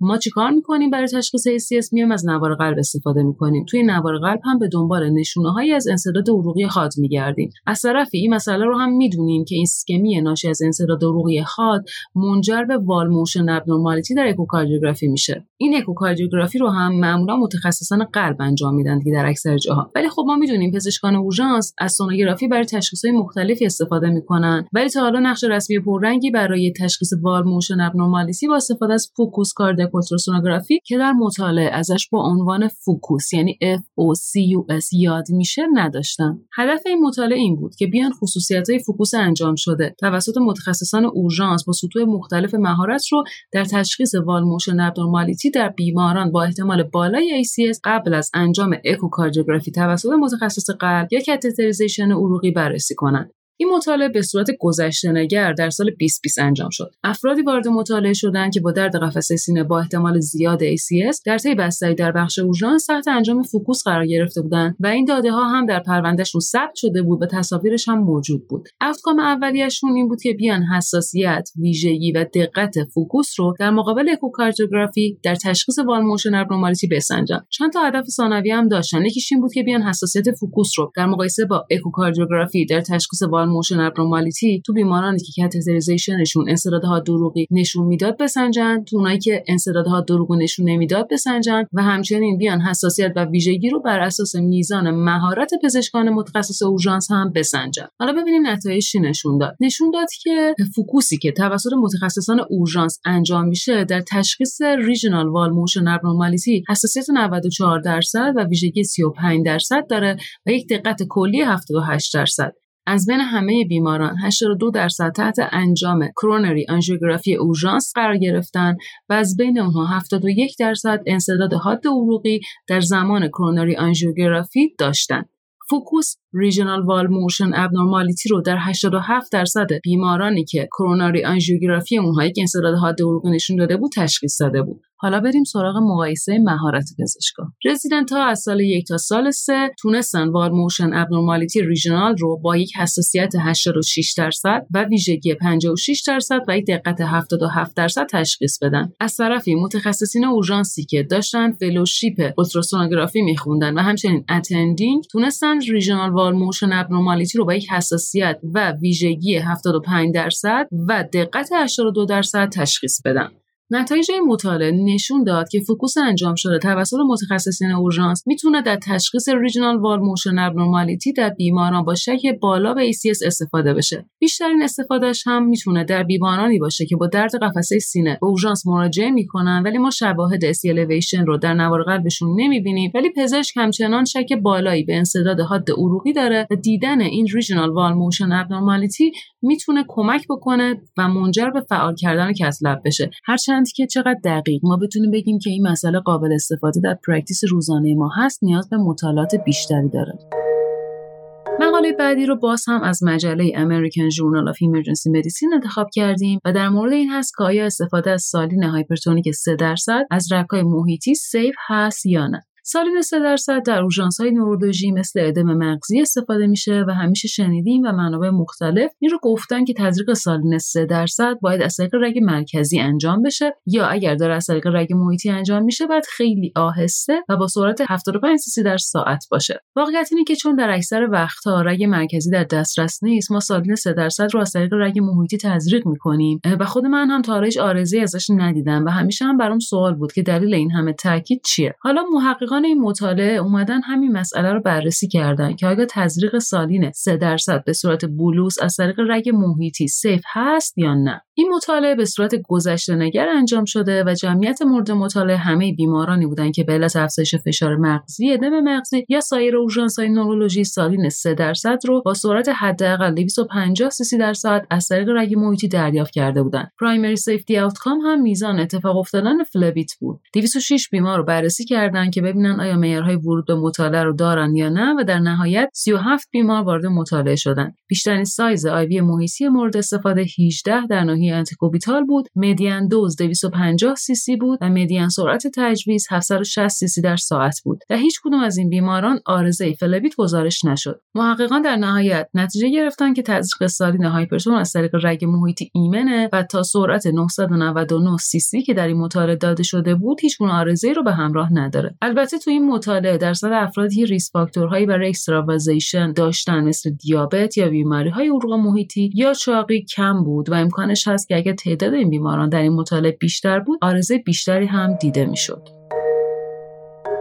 E: ما چیکار می‌کنیم برای تشخیص ACS میایم از نوار قلب استفاده می‌کنیم. توی نوار قلب هم به دنبال نشونه هایی از انسداد عروقی حاد میگردیم. از طرفی این مسئله رو هم می‌دونیم که این اسکمی ناشی از انسداد عروقی حاد منجر به wall motion abnormality در اکوکاردیوگرافی میشه. این اکوکاردیوگرافی رو هم معمولا متخصصان قلب انجام میدن دیگه در اکثر جاها. ولی خب ما می‌دونیم پزشکان اورژانس از سونوگرافی برای های مختلفی استفاده می‌کنن. ولی تا حالا نقش رسمی پررنگی برای تشخیص wall motion abnormality با استفاده از focused cardiac سونوگرافی که در مطالعه ازش با عنوان FOCUS یعنی F O C U S یاد میشه نداشتن هدف این مطالعه این بود که بیان خصوصیت های FOCUS انجام شده. توسط متخصصان اورژانس با سطوح مختلف مهارت رو در تشخیص wall motion abnormality در بیماران با احتمال بالای ACS قبل از انجام اکوکاردیوگرافی توسط متخصص قلب یا catheterization عروقی بررسی کنند. این مطالعه به صورت گذشته نگر در سال 2020 انجام شد. افرادی وارد مطالعه شدند که با درد قفسه سینه با احتمال زیاد ACS در طی بستری در بخش اورژانس تحت انجام FOCUS قرار گرفته بودند و این داده ها هم در پروندهشون ثبت شده بود و تصاویرش هم موجود بود. outcome اولیهشون این بود که بیان حساسیت، ویژگی و دقت FOCUS رو در مقابل اکوکاردیوگرافی در تشخیص wall motion abnormality بسنجن. چند تا هدف ثانوی هم داشتن. یکیش این بود که بیان حساسیت FOCUS رو در مقایسه با اکوکاردیوگرافی در تشخیص wall motion abnormality تو بیمارانی که catheterization شون انسداد حاد عروقی نشون می‌داد بسنجن. تو اونایی که انسداد حاد عروق نشون نمی‌داد بسنجن. و همچنین بیان حساسیت و ویژگی رو بر اساس میزان مهارت پزشکان متخصص اورژانس هم بسنجن. حالا ببینیم نتایجی نشون داد. نشون داد که FOCUS ی که توسط متخصصان اورژانس انجام میشه در تشخیص regional wall motion abnormality حساسیت 94 درصد و ویژگی 35 درصد داره و یک دقت کلی 78 درصد. از بین همه بیماران 82 درصد تحت انجام کرونری آنژیوگرافی اورژانس قرار گرفتن و از بین اونها 71 درصد انسداد حاد عروقی در زمان کرونری آنژیوگرافی داشتند. FOCUS regional wall motion abnormality رو در 87 درصد بیمارانی که کروناری آنژیوگرافی اونها که انسداد حاد عروقی نشون داده بود تشخیص داده بود. حالا بریم سراغ مقایسه مهارت پزشکا رزیدنت ها از سال یک تا سال سه تونستن wall motion abnormality regional رو با یک حساسیت 86 درصد و ویژگی 56 درصد و یک دقت 77 درصد تشخیص بدن. از طرفی متخصصین اورژانسی که داشتن فلوشیپ ultrasonography میخوندن و همچنین attending تونستن regional wall motion abnormality رو با یک حساسیت و ویژگی 75 درصد و دقت 82 درصد تشخیص بدن. نتایج این مطالعه نشون داد که FOCUS انجام شده توسط متخصصین اورژانس می‌تونه در تشخیص regional wall motion abnormality در بیماران با شک بالا به ACS استفاده بشه. بیشترین استفادهش هم می‌تونه در بیمارانی باشه که با درد قفسه سینه. به اورژانس مراجعه می‌کنن ولی ما شواهد ایسکمی رو در نوار قلبشون نمی‌بینیم. ولی پزشک همچنان شک بالایی به انسداد حاد عروقی داره و دیدن این regional wall motion abnormality می‌تونه کمک بکنه و منجر به فعال کردن cath lab بشه. هرچند که چقدر دقیق. ما بتونیم بگیم که این مسئله قابل استفاده در practice روزانه ما هست نیاز به مطالعات بیشتری داره. مقاله بعدی رو باز هم از مجله American Journal of Emergency Medicine انتخاب کردیم و در مورد این هست که آیا استفاده از سالین hypertonic 3 درصد از رگهای محیطی safe هست یا نه. سالین 3 درصد در اورژانس های نورولوژی مثل ادم مغزی استفاده میشه و همیشه شنیدیم و منابع مختلف این رو گفتن که تزریق سالین 3 درصد باید از طریق رگ مرکزی انجام بشه یا اگر داره از طریق رگ محیطی انجام میشه باید خیلی آهسته و با سرعت 75 سی در ساعت باشه. واقعیت اینه که چون در اکثر وقتها رگ مرکزی در دسترس نیست ما سالین 3 درصد رو از طریق رگ محیطی تزریق می‌کنیم. و خود من هم تا آرزی ازش ندیدم و همیشه هم برام سوال بود که دلیل این همه تاکید چیه؟ حالا محققان این مطالعه اومدن همین مسئله رو بررسی کردن که آیا تزریق سالین 3 درصد به صورت بولوس از طریق رگ محیطی سیف هست یا نه این مطالعه به صورت گذشته نگر انجام شده و جمعیت مورد مطالعه همه بیمارانی بودند که به علت افزایش فشار مغزی، ادم مغزی یا سایر های نورولوژی سالین 3 درصد رو با سرعت حداقل 250 سی در ساعت از طریق رگ محیطی دریافت کرده بودند. primary safety outcome هم میزان اتفاق افتادن فلبیت بود. 206 بیمار رو بررسی کردند که آیا معیارهای ورود به مطالعه رو دارن یا نه و در نهایت 37 بیمار وارد مطالعه شدند. بیشترین سایز IV محیطی مورد استفاده 18 در ناحیه antecubital بود. median dose 250 سی سی بود و median سرعت تجویز 760 سی سی در ساعت بود. در هیچ کدوم از این بیماران عارضه فلبیت گزارش نشد. محققان در نهایت نتیجه گرفتن که تزریق سالین hypertonic از طریق رگ محیطی ایمنه و تا سرعت 999 سی سی که در این مطالعه داده شده بود هیچ گونه عارضه رو به همراه نداره. البته تو این مطالعه درصد افرادی risk factor هایی برای extravasation داشتن مثل دیابت یا بیماری های عروق محیطی یا چاقی کم بود و امکانش هست که اگر تعداد این بیماران در این مطالعه بیشتر بود عارضه بیشتری هم دیده می‌شد.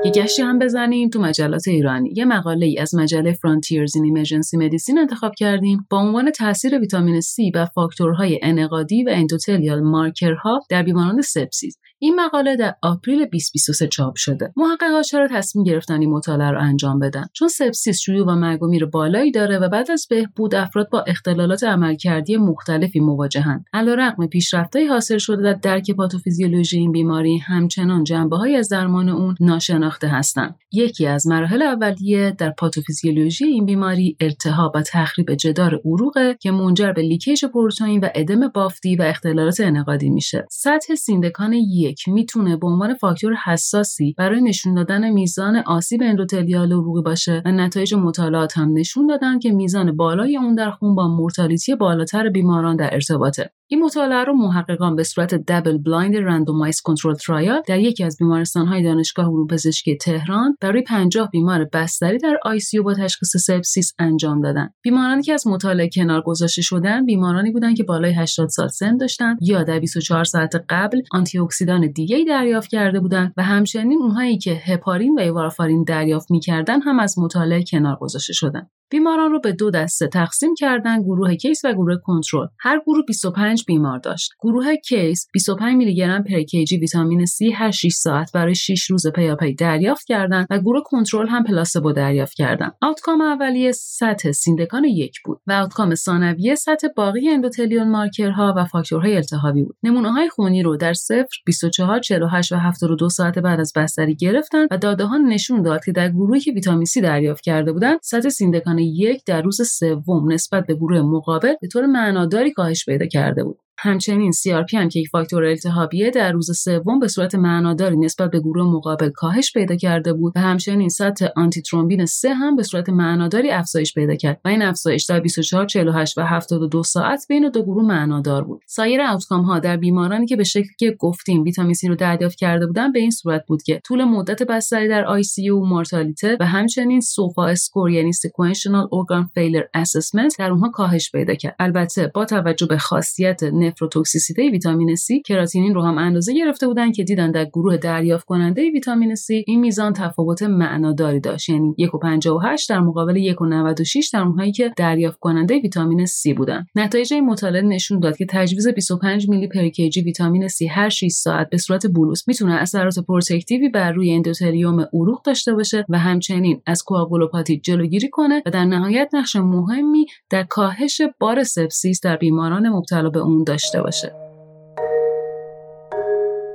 E: یه گشتی هم بزنیم تو مجلات ایرانی. یه مقاله ای از مجله Frontiers in Emergency Medicine انتخاب کردیم. با عنوان تاثیر ویتامین C بر فاکتورهای انعقادی و endothelial marker ها در بیماران سپسیس. این مقاله در April 2023 چاپ شده. محققا چرا تصمیم گرفتن این مطالعه رو انجام بدن؟ چون سپسیس شیوع و مرگ و میر بالایی داره و بعد از بهبود افراد با اختلالات عملکردی مختلفی مواجهند علیرغم پیشرفتهای حاصل شده در درک پاتوفیزیولوژی این بیماری همچنان جنبههایی از درمان اون ناشناخته هستند. یکی از مراحل اولیه در پاتوفیزیولوژی این بیماری التهاب و تخریب جدار عروقه که منجر به leakage پروتئین و ادم بافتی و اختلالات انعقادی میشه. سطح syndecan یک می‌تونه به عنوان فاکتور حساسی برای نشون دادن میزان آسیب endothelial عروقی باشه و نتایج مطالعات هم نشون دادن که میزان بالای اون در خون با mortality بالاتر بیماران در ارتباطه. این مطالعه رو محققان به صورت double blind randomized control trial در یکی از بیمارستانهای دانشگاه علوم پزشکی تهران برای 50 بیمار بستری در ICU با تشخیص سپسیس انجام دادن. بیمارانی که از مطالعه کنار گذاشته شدن بیمارانی بودند که بالای 80 سال سن داشتند یا در 24 ساعت قبل آنتی اکسیدان دیگه دریافت کرده بودند و همچنین اونهایی که هپارین و یا وارفارین دریافت می‌کردن هم از مطالعه کنار گذاشته شدن. بیماران رو به دو دسته تقسیم کردن گروه case و گروه کنترل. هر گروه 25 بیمار داشت. گروه case 25 میلی گرم per ویتامین C هر 6 ساعت برای 6 روز پیاپی دریافت کردند و گروه کنترل هم placebo دریافت کردند outcome اولیه سطح syndecan یک بود و outcome ثانویه سطح باقی endothelial marker ها و فاکتورهای التهابی بود. نمونه های خونی رو در 0 24 48 و 72 ساعت بعد از بستری گرفتن و داده ها نشون داد که در گروهی که ویتامین C دریافت کرده بودند سطح syndecan یک در روز سوم نسبت به گروه مقابل به طور معناداری کاهش پیدا کرده بود. همچنین CRP هم که یک فاکتور التهابیه در روز سوم به صورت معناداری نسبت به گروه مقابل کاهش پیدا کرده بود و همچنین سطح آنتی ترومبین 3 هم به صورت معناداری افزایش پیدا کرد و این افزایش در 24 48 و 72 ساعت بین دو گروه معنادار بود. سایر outcome ها در بیمارانی که به شکلی که گفتیم ویتامین C رو دریافت کرده بودن به این صورت بود که طول مدت بستری در ICU mortality و همچنین SOFA score یعنی Sequential Organ Failure Assessment در اونها کاهش پیدا کرد. البته با توجه به خاصیت نفروتوکسیسیته ویتامین C کراتینین رو هم اندازه گرفته بودن که دیدن در گروه دریافت کننده ویتامین C این میزان تفاوت معناداری داشت. یعنی 1.58 در مقابل 1.96 در اونهایی که دریافت کننده ویتامین C بودن. نتایج این مطالعه نشون داد که تجویز 25 میلی per ویتامین C هر 6 ساعت به صورت bolus می‌تونه اثرات protective ی بر روی اندوتلیوم عروق داشته باشه و همچنین از کوآگولوپاتی جلوگیری کنه و در نهایت نقش مهمی در کاهش بار سپسیس در بیماران مبتلا به اون داشته باشه.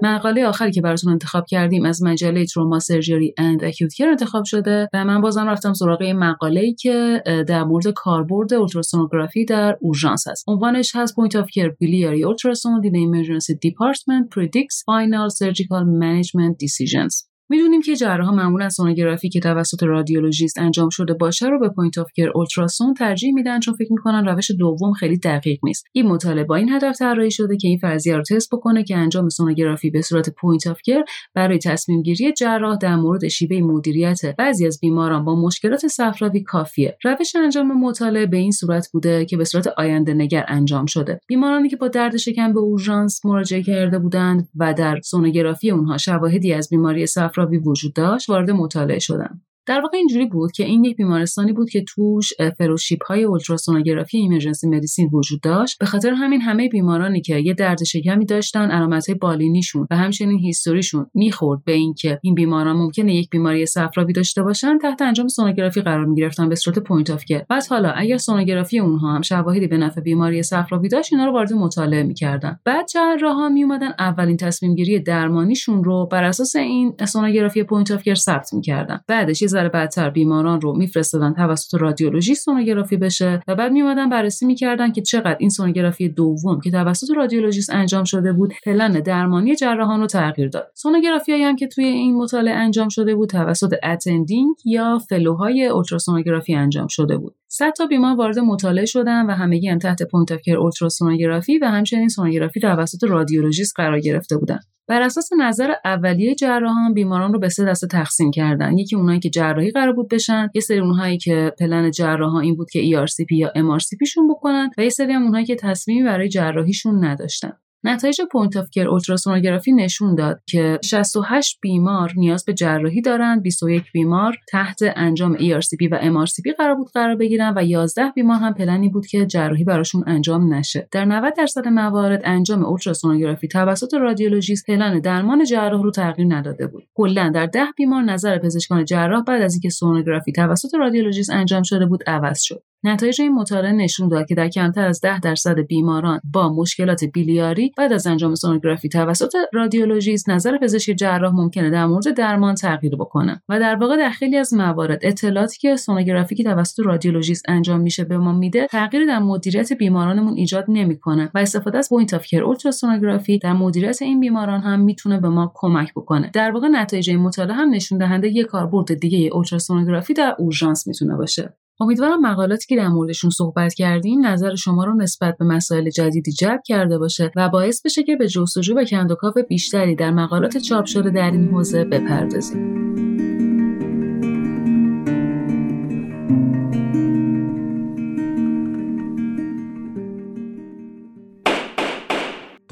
E: مقاله آخری که براتون انتخاب کردیم از مجله Trauma Surgery and Acute Care انتخاب شده و من بازم رفتم سراغ این مقاله ای که در مورد کاربرد اولتراسونوگرافی در اورژانس هست. عنوانش هست Point of care biliary ultrasound in emergency department predicts final surgical management decisions می‌دونیم که جراحا معمولا سونوگرافی که توسط رادیولوژیست انجام شده باشه رو به point of care ultrasound ترجیح میدن چون فکر می‌کنن روش دوم خیلی دقیق نیست. این مطالعه با این هدف طراحی شده که این فرضیه رو تست بکنه که انجام سونوگرافی به صورت point of care برای تصمیم گیری جراح در مورد شیوه مدیریت بعضی از بیماران با مشکلات صفراوی کافیه. روش انجام مطالعه به این صورت بوده که به صورت آینده نگر انجام شده. بیمارانی که با درد شکم به اورژانس مراجعه کرده بودند و در سونوگرافی اونها شواهدی از بیماری صفراوی وجود داشت وارد مطالعه شدن. در واقع اینجوری بود که این یک بیمارستانی بود که توش fellowship های اولتراسونوگرافی emergency medicine وجود داشت. به خاطر همین همه بیمارانی که یه درد شکمی داشتن علامت های بالینیشون و همچنین history شون می‌خورد به اینکه این بیماران ممکنه یک بیماری صفراوی داشته باشن تحت انجام سونوگرافی قرار می‌گرفتن به صورت point of care بعد حالا اگر سونوگرافی اونها هم شواهدی به نفع بیماری صفراوی داشت اینا رو وارد مطالعه می‌کردن. بعد جراحا میومدن اولین تصمیم گیری درمانیشون رو بر اساس این سونوگرافی point of care ثبت می‌کردن. بعدش ذره بعدتر بیماران رو میفرستادن توسط رادیولوژی سونوگرافی بشه و بعد میومدن بررسی می‌کردن که چقدر این سونوگرافی دوم که توسط رادیولوژیست انجام شده بود پلن درمانی جراحان رو تغییر داد. سونوگرافی هم که توی این مطالعه انجام شده بود توسط attending یا fellow های اولتراسونوگرافی انجام شده بود. 100 تا بیمار وارد مطالعه شدن و همگی هم تحت point of care اولتراسونوگرافی و همچنین سونوگرافی توسط رادیولوژیست قرار گرفته بودند. بر اساس نظر اولیه جراحان بیماران رو به سه دسته تقسیم کردن یکی اونایی که جراحی قرار بود بشن یه سری اونهایی که پلن جراحان این بود که ERCP یا MRCP شون بکنن و یه سری هم اونهایی که تصمیمی برای جراحیشون نداشتن نتایج point of care اولتراسونوگرافی نشون داد که 68 بیمار نیاز به جراحی دارند 21 بیمار تحت انجام ERCP و MRCP قرار بود قرار بگیرن و 11 بیمار هم پلنی بود که جراحی براشون انجام نشه. در 90 درصد موارد انجام اولتراسونوگرافی توسط رادیولوژیست پلن درمان جراح رو تغییر نداده بود. کلا در 10 بیمار نظر پزشکان جراح بعد از اینکه سونوگرافی توسط رادیولوژیست انجام شده بود عوض شد. نتایج این مطالعه نشون داد که در کمتر از 10 درصد بیماران با مشکلات biliary بعد از انجام سونوگرافی توسط رادیولوژیست نظر پزشک جراح ممکنه در مورد درمان تغییر بکنه و در واقع در خیلی از موارد اطلاعاتی که سونوگرافی که توسط رادیولوژیست انجام میشه به ما میده تغییری در مدیریت بیمارانمون ایجاد نمی‌کنه و استفاده از point of care اولتراسونوگرافی در مدیریت این بیماران هم می‌تونه به ما کمک بکنه. در واقع نتایج این مطالعه هم نشون دهنده یک کاربرد دیگه اولتراسونوگرافی در اورژانس می‌تونه باشه. امیدوارم مقالاتی که در موردشون صحبت کردیم نظر شما رو نسبت به مسائل جدیدی جلب کرده باشه و باعث بشه که به جستجو و کندوکاو بیشتری در مقالات چاپ شده در این حوزه بپردازیم.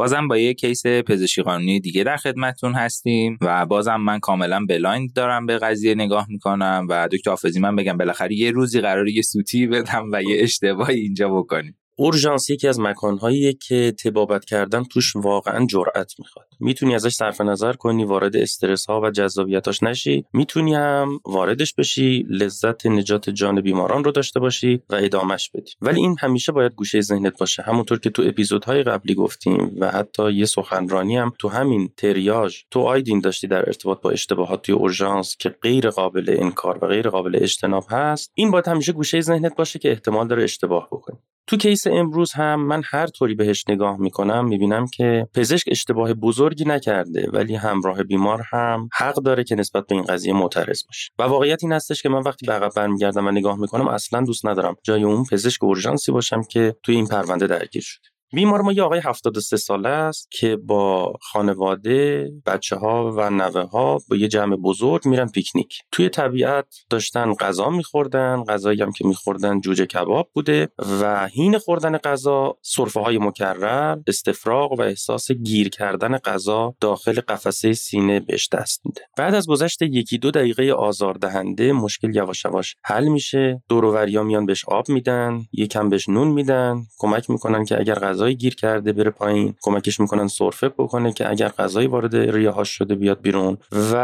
A: بازم با یه case پزشکی قانونی دیگه در خدمتتون هستیم و بازم من کاملا blind دارم به قضیه نگاه می‌کنم و دکتر حافظی من بگم بالاخره یه روزی قراره یه سوتی بدم و یه اشتباهی اینجا بکنیم.
B: اورژانس یکی از مکانهایی که طبابت کردن توش واقعا جرأت می‌خواد. می‌تونی ازش صرف نظر کنی وارد استرس ها و جذابیتاش نشی. می‌تونی هم واردش بشی لذت نجات جان بیماران رو داشته باشی و ادامش بدی. ولی این همیشه باید گوشه ذهنت باشه. همونطور که تو اپیزودهای قبلی گفتیم و حتی یه سخنرانی هم تو همین تریاج تو آیدین داشتی در ارتباط با اشتباهات توی اورژانس که غیر قابل انکار و غیر قابل اجتناب هست این باید همیشه گوشه ذهنت باشه که احتمال داره اشتباه بکنی. تو کیس امروز هم من هر طوری بهش نگاه می‌کنم می‌بینم که پزشک اشتباه بزرگی نکرده ولی همراه بیمار هم حق داره که نسبت به این قضیه معترض باشه. و واقعیت این هستش که من وقتی به عقب برمیگردم و نگاه می‌کنم اصلا دوست ندارم جای اون پزشک اورژانسی باشم که توی این پرونده درگیر شده. بیمار ما یه آقای 73 ساله است که با خانواده، بچه ها و نوه ها با یه جمع بزرگ میرن پیکنیک. توی طبیعت داشتن غذا میخوردن، غذایی هم که میخوردن جوجه کباب بوده و هین خوردن غذا صرفه های مکرر، استفراغ و احساس گیر کردن غذا داخل قفسه سینه بهش دست میده. بعد از گذشت یکی دو دقیقه آزاردهنده مشکل یواش یواش حل میشه. دور میان بهش آب میدن، یکم بهش نون میدن، کمک می‌کنن که اگر غذا غذایی گیر کرده بره پایین کمکش می‌کنن سرفه بکنه که اگر غذایی وارد ریهاش شده بیاد بیرون. و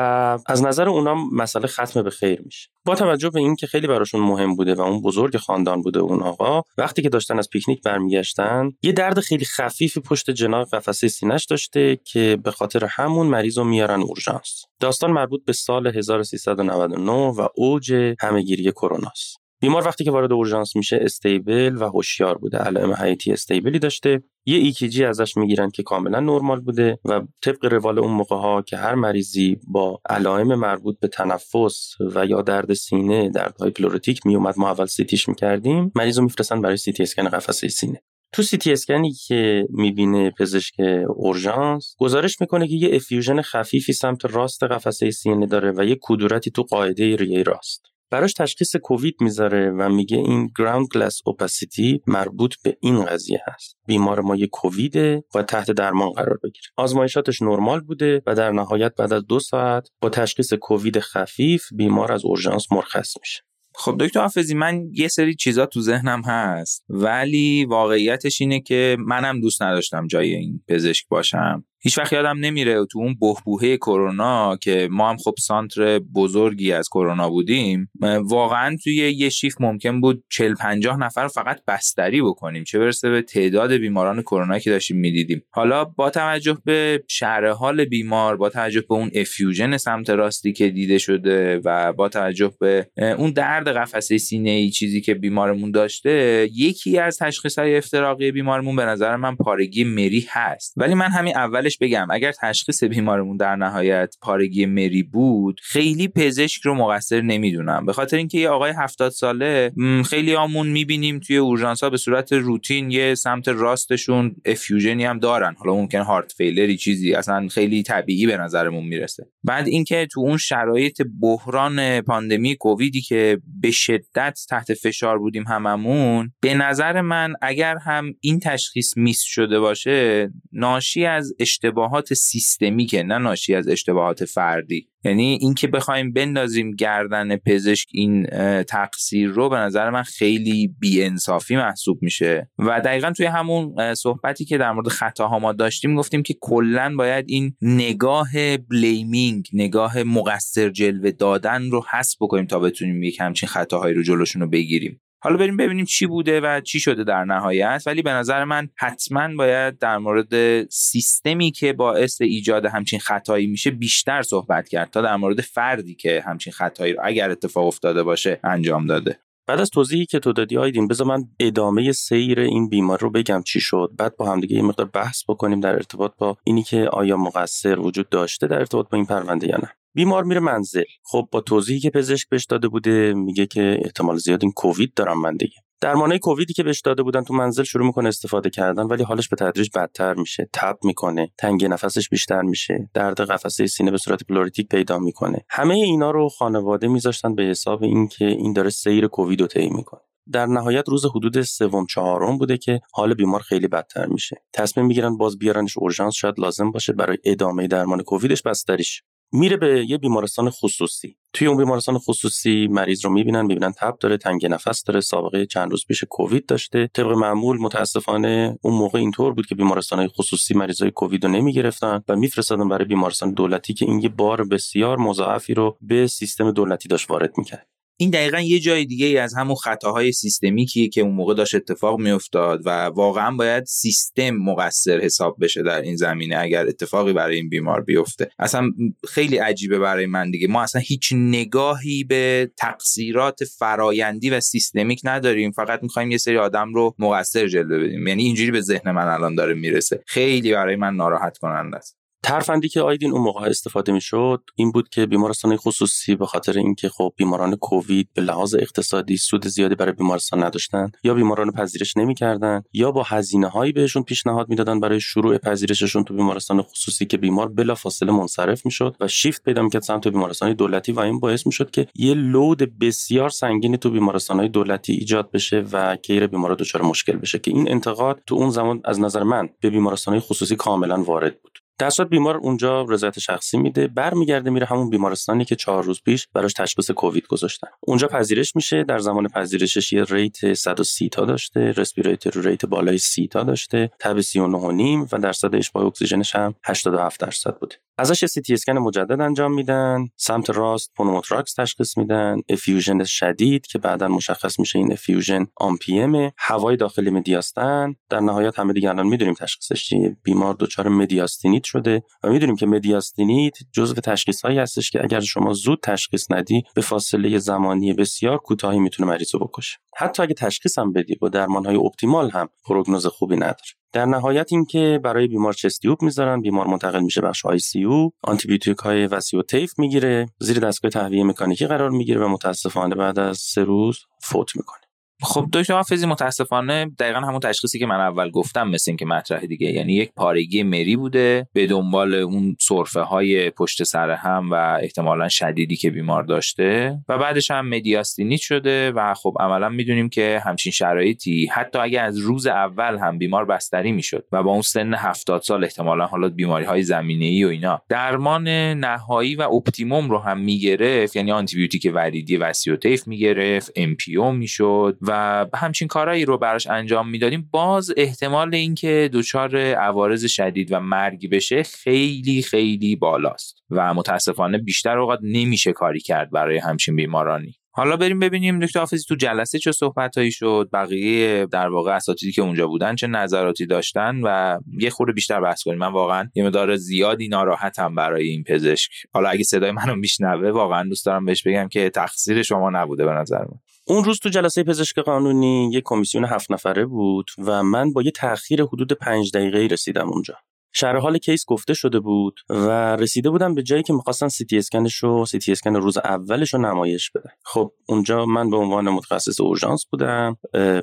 B: از نظر اونا مسئله ختم به خیر میشه. با توجه به اینکه خیلی براشون مهم بوده و اون بزرگ خاندان بوده اون آقا وقتی که داشتن از پیکنیک برمیگشتن یه درد خیلی خفیفی پشت جناق قفسه سینش داشته که به خاطر همون مریض رو میارن اورژانس. داستان مربوط به سال 1399 و اوج همهگیری کروناست بیمار وقتی که وارد اورژانس میشه stable و هوشیار بوده. علائم حیاتی stable ی داشته. یه EKG ازش می‌گیرن که کاملا نرمال بوده و طبق روال اون موقع ها که هر مریضی با علائم مربوط به تنفس و یا درد سینه دردهای pleuritic میومد ما اول CT ش می‌کردیم مریض رو میفرستن برای سیتی اسکن قفسه سینه. تو سی تی اسکنی که می‌بینه پزشک اورژانس گزارش می‌کنه که یه effusion خفیفی سمت راست قفسه سینه داره و یه کدورتی تو قاعده ریه راست. براش تشخیص کووید می‌ذاره و میگه این گراوند گلاس اوپاسیتی مربوط به این قضیه هست. بیمار ما یه کوویده و تحت درمان قرار بگیره. آزمایشاتش نرمال بوده و در نهایت بعد از دو ساعت با تشخیص کووید خفیف بیمار از اورژانس مرخص میشه.
A: خب دکتر حافظی من یه سری چیزا تو ذهنم هست ولی واقعیتش اینه که منم دوست نداشتم جای این پزشک باشم. هیچ وقت یادم نمیره تو اون بهبوهه کرونا که ما هم خب سانتر بزرگی از کرونا بودیم واقعا توی یه شیف ممکن بود 40 50 نفر فقط بستری بکنیم. چه برسه به تعداد بیماران کرونا که داشتیم می‌دیدیم. حالا با توجه به شهر حال بیمار با توجه به اون افیوژن سمت راستی که دیده شده و با توجه به اون درد قفسه سینه ای چیزی که بیمارمون داشته یکی از تشخیص های افتراقی بیمارمون به نظر من پارگی مری هست. ولی من همین اول بگم اگر تشخیص بیمارمون در نهایت پارگی مری بود خیلی پزشک رو مقصر نمی‌دونم. به خاطر اینکه یه آقای 70 ساله خیلی آمون می‌بینیم توی اورژانس ها به صورت روتین یه سمت راستشون افیوژنی هم دارن. حالا ممکن هارت فیلری چیزی اصلا خیلی طبیعی به نظرمون می‌رسه. بعد اینکه تو اون شرایط بحران پاندمی کوویدی که به شدت تحت فشار بودیم هممون به نظر من اگر هم این تشخیص میس شده باشه ناشی از اشتباهات سیستمیکه نه ناشی از اشتباهات فردی. یعنی اینکه بخوایم بندازیم گردن پزشک این تقصیر رو به نظر من خیلی بیانصافی محسوب میشه. و دقیقا توی همون صحبتی که در مورد خطاها ما داشتیم گفتیم که کلا باید این نگاه بلیمینگ نگاه مقصر جلوه دادن رو حس بکنیم تا بتونیم یک همچین خطاهایی رو جلوشون رو بگیریم. حالا بریم ببینیم چی بوده و چی شده در نهایت. ولی به نظر من حتما باید در مورد سیستمی که باعث ایجاد همچین خطایی میشه بیشتر صحبت کرد تا در مورد فردی که همچین خطایی رو اگر اتفاق افتاده باشه انجام داده.
B: بعد از توضیحی که تو دادی آیدین بذار من ادامه سیر این بیمار رو بگم چی شد. بعد با همدیگه یه مقدار بحث بکنیم در ارتباط با اینی که آیا مقصر وجود داشته در ارتباط با این پرونده یا نه. بیمار میره منزل. خب با توضیحی که پزشک بهش داده بوده میگه که احتمال زیاد این کووید دارم من دیگه. درمانای کوویدی که بهش داده بودن تو منزل شروع می‌کنه استفاده کردن ولی حالش به تدریج بدتر میشه. تب می‌کنه تنگ نفسش بیشتر میشه درد قفسه سینه به صورت pleuritic پیدا می‌کنه. همه اینا رو خانواده میذاشتن به حساب اینکه این داره سیر کووید رو طی می‌کنه. در نهایت روز حدود سوم چهارم بوده که حال بیمار خیلی بدتر میشه. تصمیم می‌گیرن باز بیارنش اورژانس شاید لازم باشه برای ادامه درمان کوویدش بستریش. میره به یه بیمارستان خصوصی. توی اون بیمارستان خصوصی مریض رو می‌بینن می‌بینن تب داره تنگ نفس داره سابقه چند روز پیش کووید داشته. طبق معمول متاسفانه اون موقع اینطور بود که بیمارستان خصوصی مریضای کووید رو نمی‌گرفتن و میفرستادن برای بیمارستان دولتی که این یه بار بسیار مضاعفی رو به سیستم دولتی داشت وارد می‌کرد.
A: این دقیقا یه جای دیگه ای از همون خطاهای سیستمیکیه که اون موقع داشت اتفاق میافتاد و واقعا باید سیستم مقصر حساب بشه در این زمینه اگر اتفاقی برای این بیمار بیفته. اصلا خیلی عجیبه برای من دیگه. ما اصلا هیچ نگاهی به تقصیرات فرایندی و سیستمیک نداریم. فقط می‌خوایم یه سری آدم رو مقصر جلوه بدیم. یعنی اینجوری به ذهن من الان داره می‌رسه. خیلی برای من ناراحت کننده است.
B: ترفندی که آیدین اون موقع استفاده می‌شد این بود که بیمارستان خصوصی به خاطر اینکه خب بیماران کووید به لحاظ اقتصادی سود زیادی برای بیمارستان نداشتن یا بیماران پذیرش نمی‌کردن یا با هزینه هایی بهشون پیشنهاد می‌دادن برای شروع پذیرششون تو بیمارستان خصوصی که بیمار بلافاصله منصرف می‌شد و شیفت پیدا می‌کرد سمت بیمارستان دولتی و این باعث می‌شد که یه load بسیار سنگینی تو بیمارستان های دولتی ایجاد بشه و care بیمارا دچار مشکل بشه که این انتقاد تو اون زمان از نظر من به بیمارستان خصوصی کاملا وارد بود. در صورت بیمار اونجا رضایت شخصی میده برمیگرده میره همون بیمارستانی که چهار روز پیش براش تشخیص کووید گذاشتن. اونجا پذیرش میشه در زمان پذیرشش یه rate 130 تا داشته respiratory rate بالای 30 تا داشته تب 39 و درصد اشباع اکسیژنش هم 87 درصد بوده. ازش سی تی اسکن مجدد انجام میدن سمت راست pneumothorax تشخیص میدن effusion شدید که بعدا مشخص میشه این effusion empyema. هوای داخلی مدیاستن در نهایت همه دیگه الان می‌دونیم تشخیصش چیه. بیمار دچار مدیاستینیت شده و می‌دونیم که مدیاستینیت جزو تشخیص هایی هستش که اگر شما زود تشخیص ندی به فاصله زمانی بسیار کوتاهی می‌تونه مریض رو بکشه. حتی اگه تشخیص هم بدی با درمان های optimal هم پروگنوز خوبی نداره. در نهایت اینکه برای بیمار چستیوب می‌ذارن بیمار منتقل میشه بخش آی سی او آنتی های وسیع و تیف می‌گیره زیر دستگاه تهویه مکانیکی قرار می‌گیره و متاسفانه بعد از سه روز فوت می‌کنه.
A: خب دکتر حافظی متاسفانه دقیقا همون تشخیصی که من اول گفتم مثل که مطرح دیگه. یعنی یک پارگی مری بوده به دنبال اون صرفه های پشت سر هم و احتمالا شدیدی که بیمار داشته و بعدش هم مدیاستینیت شده و خب عملا می‌دونیم که همچین شرایطی حتی اگه از روز اول هم بیمار بستری می‌شد و با اون سن 70 سال احتمالا حالا بیماری های زمینه ای و اینا درمان نهایی و optimum رو هم می‌گرفت. یعنی آنتی بیوتیک وریدی وسیع‌الطیف می‌گرفت ام می‌شد و همچین کارهایی رو براش انجام می‌دادیم. باز احتمال اینکه دچار عوارض شدید و مرگ بشه خیلی خیلی بالاست و متاسفانه بیشتر اوقات نمیشه کاری کرد برای همچین بیمارانی. حالا بریم ببینیم دکتر حافظی تو جلسه چه صحبتهایی شد بقیه در واقع اساتیدی که اونجا بودن چه نظراتی داشتن و یه خورده بیشتر بحث کنیم. من واقعا یه مقدار زیادی ناراحتم برای این پزشک. حالا اگه صدای منو میشنوه واقعا دوست دارم بهش بگم که تقصیر شما نبوده به نظر من.
B: اون روز تو جلسه پزشک قانونی یه کمیسیون هفت نفره بود و من با یه تاخیر حدود پنج دقیقه رسیدم اونجا. شرح حال case گفته شده بود و رسیده بودم به جایی که می‌خواستن سی تی اسکنش رو سی تی اسکن روز اولش رو نمایش بده. خب اونجا من به عنوان متخصص اورژانس بودم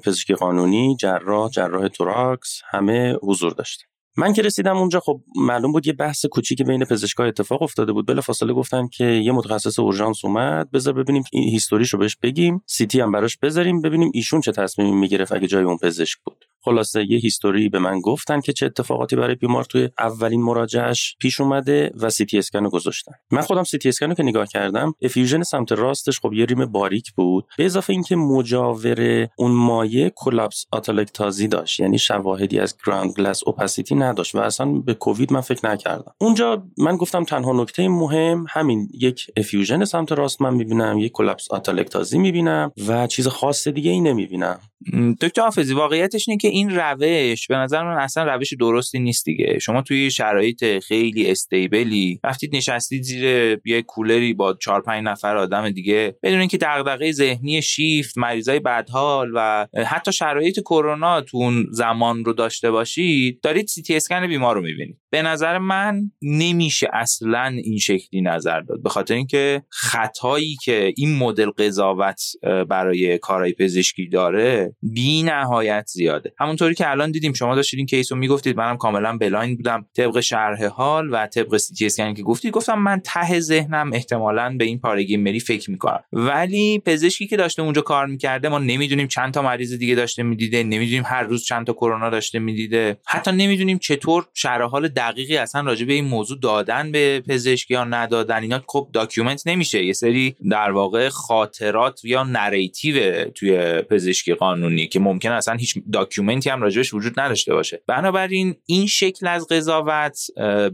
B: پزشکی قانونی جراح جراح thorax همه حضور داشتم من که رسیدم اونجا خب معلوم بود یه بحث کوچیکی بین پزشکا اتفاق افتاده بود. بلا فاصله گفتن که یه متخصص اورژانس اومد بذار ببینیم این history شو بهش بگیم. CT هم براش بذاریم ببینیم ایشون چه تصمیمی می‌گرفت اگه جای اون پزشک بود. خلاصه یه history به من گفتن که چه اتفاقاتی برای بیمار توی اولین مراجعش پیش اومده و سی تی اسکن گذاشتن. من خودم سی تی اسکن که نگاه کردم effusion سمت راستش خب یه rim باریک بود. به اضافه اینکه مجاور اون مایه collapse آتلکتازی داشت یعنی شواهدی از ground glass opacity نداشت و اصلا به کووید من فکر نکردم. اونجا من گفتم تنها نکته مهم همین یک effusion سمت راست من می‌بینم یک collapse آتلکتازی می‌بینم و چیز خاص دیگه ای نمی‌بینم.
A: دکتر حافظی واقعیتش اینه که این روش به نظر من اصلا روش درستی نیست دیگه. شما توی شرایط خیلی stable ی رفتید نشستید زیر یه کولری با چهار پنج نفر آدم دیگه. بدون اینکه دغدغه ذهنی شیفت مریضای بدحال و حتی شرایط کرونا تو اون زمان رو داشته باشید دارید سی تی اسکن بیمار رو می‌بینید. به نظر من نمیشه اصلا این شکلی نظر داد. به خاطر اینکه خطایی که این مدل قضاوت برای کارهای پزشکی داره بی نهایت زیاده. همونطوری که الان دیدیم شما داشتید این case رو می‌گفتید منم کاملا blind بودم. طبق شرح حال و طبق CT که گفتید گفتم من ته ذهنم احتمالا به این پارگی مری فکر می‌کنم. ولی پزشکی که داشته اونجا کار می‌کرده ما نمی‌دونیم چند تا مریض دیگه داشته می‌دیده نمی‌دونیم هر روز چند تا کرونا داشته می‌دیده حتی نمی‌دونیم چطور شرح حال دقیقی اصلا راجع به این موضوع دادن به پزشکی یا ندادن اینا خب document نمیشه. یه سری در واقع خاطرات یا narrative توی پزشکی قانونی که ممکن اصلا هیچ document ی هم راجبش وجود نداشته باشه. بنابراین این شکل از قضاوت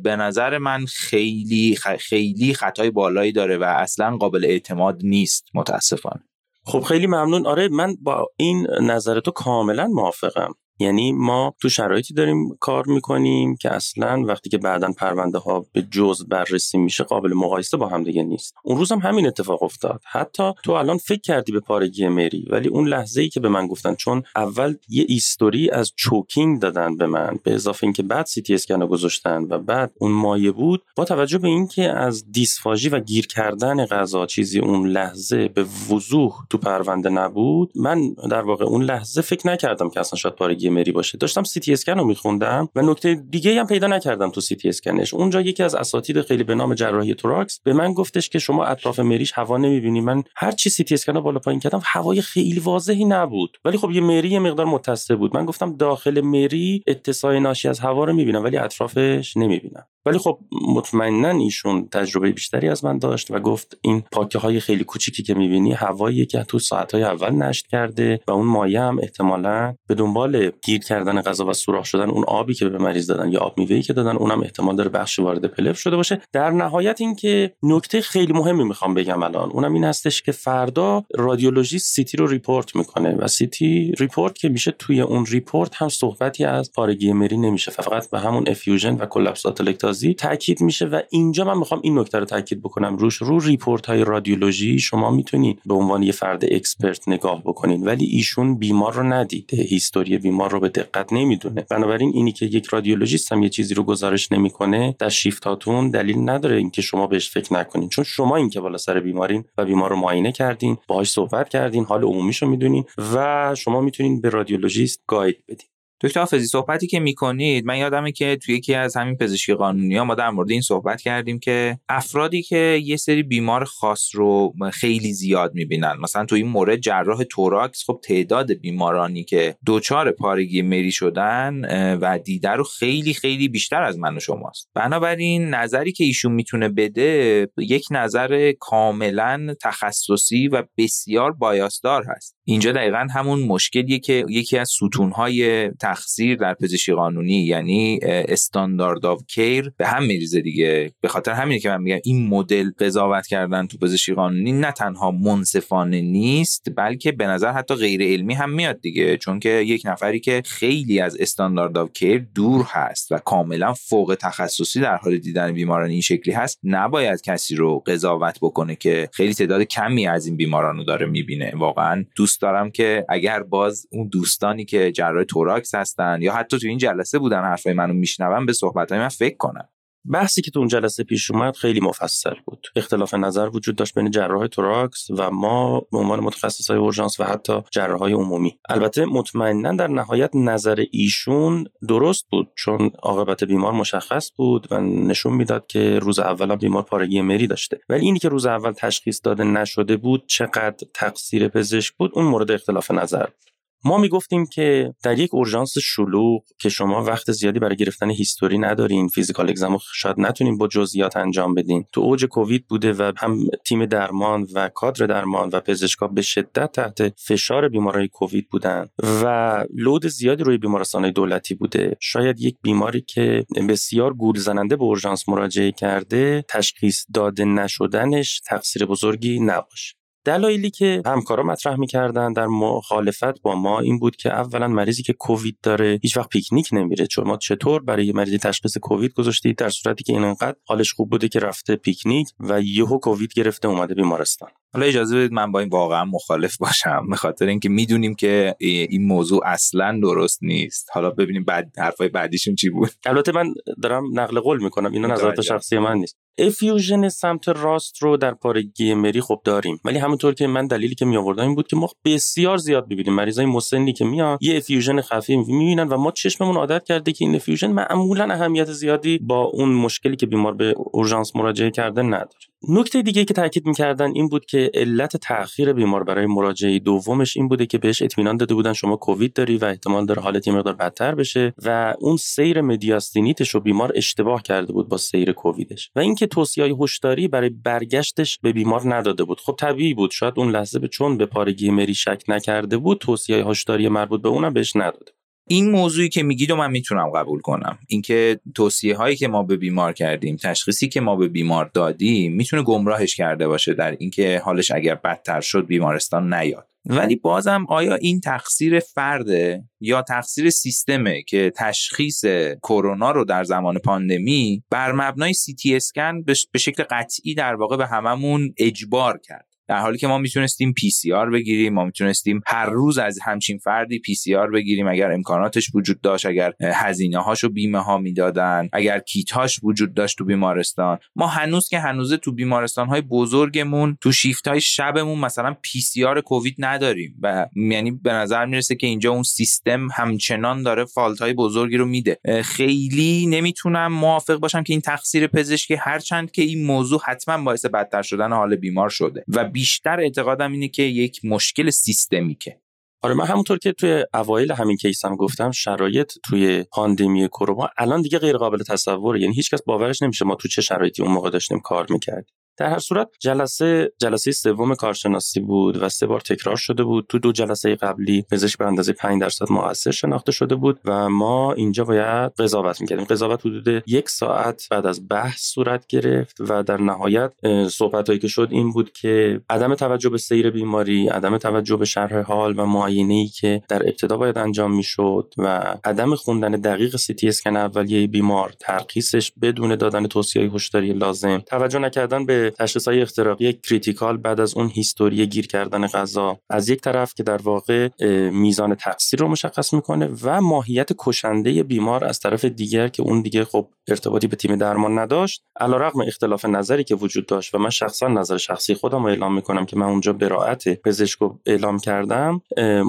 A: به نظر من خیلی خیلی خطای بالایی داره و اصلا قابل اعتماد نیست متاسفانه.
B: خب خیلی ممنون. آره من با این نظر تو کاملا موافقم. یعنی ما تو شرایطی داریم کار می‌کنیم که اصلا وقتی که بعدا پرونده ها به جز بررسی میشه قابل مقایسه با هم دیگه نیست. اون روز هم همین اتفاق افتاد. حتی تو الان فکر کردی به پارگی مری ولی اون لحظه ای که به من گفتن چون اول یه history از choking دادن به من به اضافه اینکه بعد سی تی اسکن گذاشتن و بعد اون مایه بود با توجه به اینکه از دیسفاژی و گیر کردن غذا چیزی اون لحظه به وضوح تو پرونده نبود من در واقع اون لحظه فکر نکردم که اصلا شاید پارگی مری باشه. داشتم سی تی اسکن رو میخوندم و نکته دیگه هم پیدا نکردم تو سی تی اسکنش. اونجا یکی از اساتید خیلی بنام جراحی توراکس به من گفتش که شما اطراف مریش هوا نمی‌بینی. من هر چی سی تی اسکن بالا پایین کردم هوای خیلی واضحی نبود. ولی خب یه مری یه مقدار متسع بود. من گفتم داخل مری اتساع ناشی از هوا رو می‌بینم ولی اطرافش نمی‌بینم. ولی خب مطمئنا ایشون تجربه بیشتری از من داشت و گفت این pocket های خیلی کوچیکی که می‌بینی هوایی که تو ساعت های اول نشت کرده و اون مایه هم احتمالا به دنبال گیر کردن غذا و سوراخ شدن اون آبی که به مریض دادن یا آب میوه‌ای که دادن اونم احتمال داره بخشیش وارد پلور شده باشه. در نهایت اینکه نکته خیلی مهمی می‌خوام بگم الان اونم این هستش که فردا رادیولوژیست CT رو report می‌کنه و CT report که میشه توی اون report هم صحبتی از پارگی مری نمیشه. فقط به همون effusion و collapse آت آتلکتازی تاکید میشه و اینجا من می‌خوام این نکته رو تاکید بکنم. روش رو report های رادیولوژی شما می‌تونید به عنوان یه فرد expert نگاه بکنید ولی ایشون بیمار رو ندیده. history بیمار رو به دقت نمی‌دونه. بنابراین اینی که یک رادیولوژیست هم یه چیزی رو گزارش نمی‌کنه در شیفتاتون دلیل نداره اینکه شما بهش فکر نکنین. چون شما این که بالا سر بیمارین و بیمار رو معاینه کردین باهاش صحبت کردین حال عمومیشو می‌دونین و شما می‌تونین به رادیولوژیست guide بدین.
A: دکتر حافظی صحبتی که می‌کنید من یادمه که توی یکی از همین پزشکی قانونی ها ما در مورد این صحبت کردیم که افرادی که یه سری بیمار خاص رو خیلی زیاد می‌بینن مثلا توی این مورد جراح توراکس خب تعداد بیمارانی که دچار پارگی مری شدن و دیده رو خیلی خیلی بیشتر از من و شماست. بنابراین نظری که ایشون می‌تونه بده یک نظر کاملا تخصصی و بسیار bias دار هست. اینجا دقیقا همون مشکلیه که یکی از ستونهای تقصیر در پزشکی قانونی یعنی standard of care به هم میریزه دیگه. به خاطر همینه که من میگم این مدل قضاوت کردن تو پزشکی قانونی نه تنها منصفانه نیست بلکه به نظر حتی غیر علمی هم میاد دیگه. چون که یک نفری که خیلی از standard of care دور هست و کاملا فوق تخصصی در حال دیدن بیماران این شکلی هست نباید کسی رو قضاوت بکنه که خیلی تعداد کمی از این بیماران رو داره می‌بینه. واقعا دوست دارم که اگر باز اون دوستانی که جراح توراکس هستن یا حتی تو این جلسه بودن حرفای منو میشنون به صحبتهای من فکر کنن.
B: بحثی که تو اون جلسه پیش اومد خیلی مفصل بود. اختلاف نظر وجود داشت بین جراح توراکس و ما به عنوان متخصصای اورژانس و حتی جراحای عمومی. البته مطمئنا در نهایت نظر ایشون درست بود چون عاقبت بیمار مشخص بود و نشون می‌داد که روز اول بیمار پارگی مری داشته. ولی اینی که روز اول تشخیص داده نشده بود چقدر تقصیر پزشک بود اون مورد اختلاف نظر بود. ما می‌گفتیم که در یک اورژانس شلوغ که شما وقت زیادی برای گرفتن history ندارین physical exam و شاید نتونین با جزئیات انجام بدین. تو اوج کووید بوده و هم تیم درمان و کادر درمان و پزشکا به شدت تحت فشار بیمارای کووید بودن و لود زیادی روی بیمارستان دولتی بوده. شاید یک بیماری که بسیار گول زننده به اورژانس مراجعه کرده تشخیص داده نشدنش تقصیر بزرگی نباشه. دلایلی که همکارا مطرح می‌کردن در مخالفت با ما این بود که اولا مریضی که کووید داره هیچ وقت پیکنیک نمیره. چون ما چطور برای مریضی تشخیص کووید گذاشتید در صورتی که این انقدر حالش خوب بوده که رفته پیکنیک و یهو کووید گرفته اومده بیمارستان.
A: حالا اجازه بدید من با این واقعا مخالف باشم به خاطر اینکه می‌دونیم که این موضوع اصلا درست نیست. حالا ببینیم بعد حرفای بعدیشون چی بود.
B: البته من دارم نقل قول می‌کنم اینا نظرات شخصی من نیست. effusion سمت راست رو در پارگی مری خب داریم ولی همونطور که من دلیلی که می آوردم این بود که ما بسیار زیاد ببینیم مریضای مسنی که میان یه effusion خفیف می‌بینن و ما چشممون عادت کرده که این effusion معمولا اهمیت زیادی با اون مشکلی که بیمار به اورژانس مراجعه کرده نداره. نکته دیگه که تاکید می‌کردن این بود که علت تاخیر بیمار برای مراجعه دومش این بوده که بهش اطمینان داده بودن شما کووید داری و احتمال داره حالت یه مقدار بدتر بشه و اون سیر mediastinitis ش رو بیمار اشتباه کرده بود با سیر کوویدش. و اینکه توصیه هشداری برای برگشتش به بیمار نداده بود. خب طبیعی بود. شاید اون لحظه به چون به پارگی مری شک نکرده بود توصیه هشداری مربوط به اونم بهش نداده
A: این موضوعی که میگید و من می‌تونم قبول کنم. اینکه توصیه هایی که ما به بیمار کردیم تشخیصی که ما به بیمار دادیم می‌تونه گمراهش کرده باشه در اینکه حالش اگر بدتر شد بیمارستان نیاد. ولی بازم آیا این تقصیر فرده یا تقصیر سیستمه که تشخیص کرونا رو در زمان پاندمی بر مبنای سی تی اسکن به شکل قطعی در واقع به هممون اجبار کرد؟ در حالی که ما می‌تونستیم PCR بگیریم ما می‌تونستیم هر روز از همچین فردی PCR بگیریم. اگر امکاناتش وجود داشت اگر هزینه هاشو بیمه ها می‌دادن اگر کیت هاش وجود داشت تو بیمارستان. ما هنوز که هنوزه تو بیمارستان های بزرگمون تو شیفت های شبمون مثلا PCR کووید نداریم و یعنی به نظر می‌رسه که اینجا اون سیستم همچنان داره fault های بزرگی رو میده. خیلی نمی‌تونم موافق باشم که این تقصیر پزشکی هرچند که این موضوع حتما باعث بدتر شدن حال بیمار شده. و بیشتر اعتقادم اینه که یک مشکل سیستمیکه.
B: آره من همونطور که توی اوایل همین کیسم گفتم شرایط توی پاندمی کرونا الان دیگه غیر قابل تصوره. یعنی هیچکس باورش نمیشه ما تو چه شرایطی اون موقع داشتیم کار می‌کردیم. در هر صورت جلسه جلسه سوم کارشناسی بود و سه بار تکرار شده بود. تو دو جلسه قبلی پزشک به اندازه 5 درصد مؤثر شناخته شده بود و ما اینجا باید قضاوت می‌کردیم. قضاوت حدود یک ساعت بعد از بحث صورت گرفت و در نهایت صحبت که شد این بود که عدم توجه به سیر بیماری عدم توجه به شرح حال و معاینه ای که در ابتدا باید انجام می‌شد و عدم خوندن دقیق سی تی اسکن اولیه بیمار ترخیصش بدون دادن توصیه هشداری لازم توجه نکردن به تشخیص های افتراقی critical بعد از اون history گیر کردن غذا از یک طرف که در واقع میزان تقصیر رو مشخص می‌کنه و ماهیت کشنده بیمار از طرف دیگر که اون دیگه خب ارتباطی به تیم درمان نداشت علیرغم اختلاف نظری که وجود داشت و من شخصا نظر شخصی خودم رو اعلام می‌کنم که من اونجا برائت پزشک رو اعلام کردم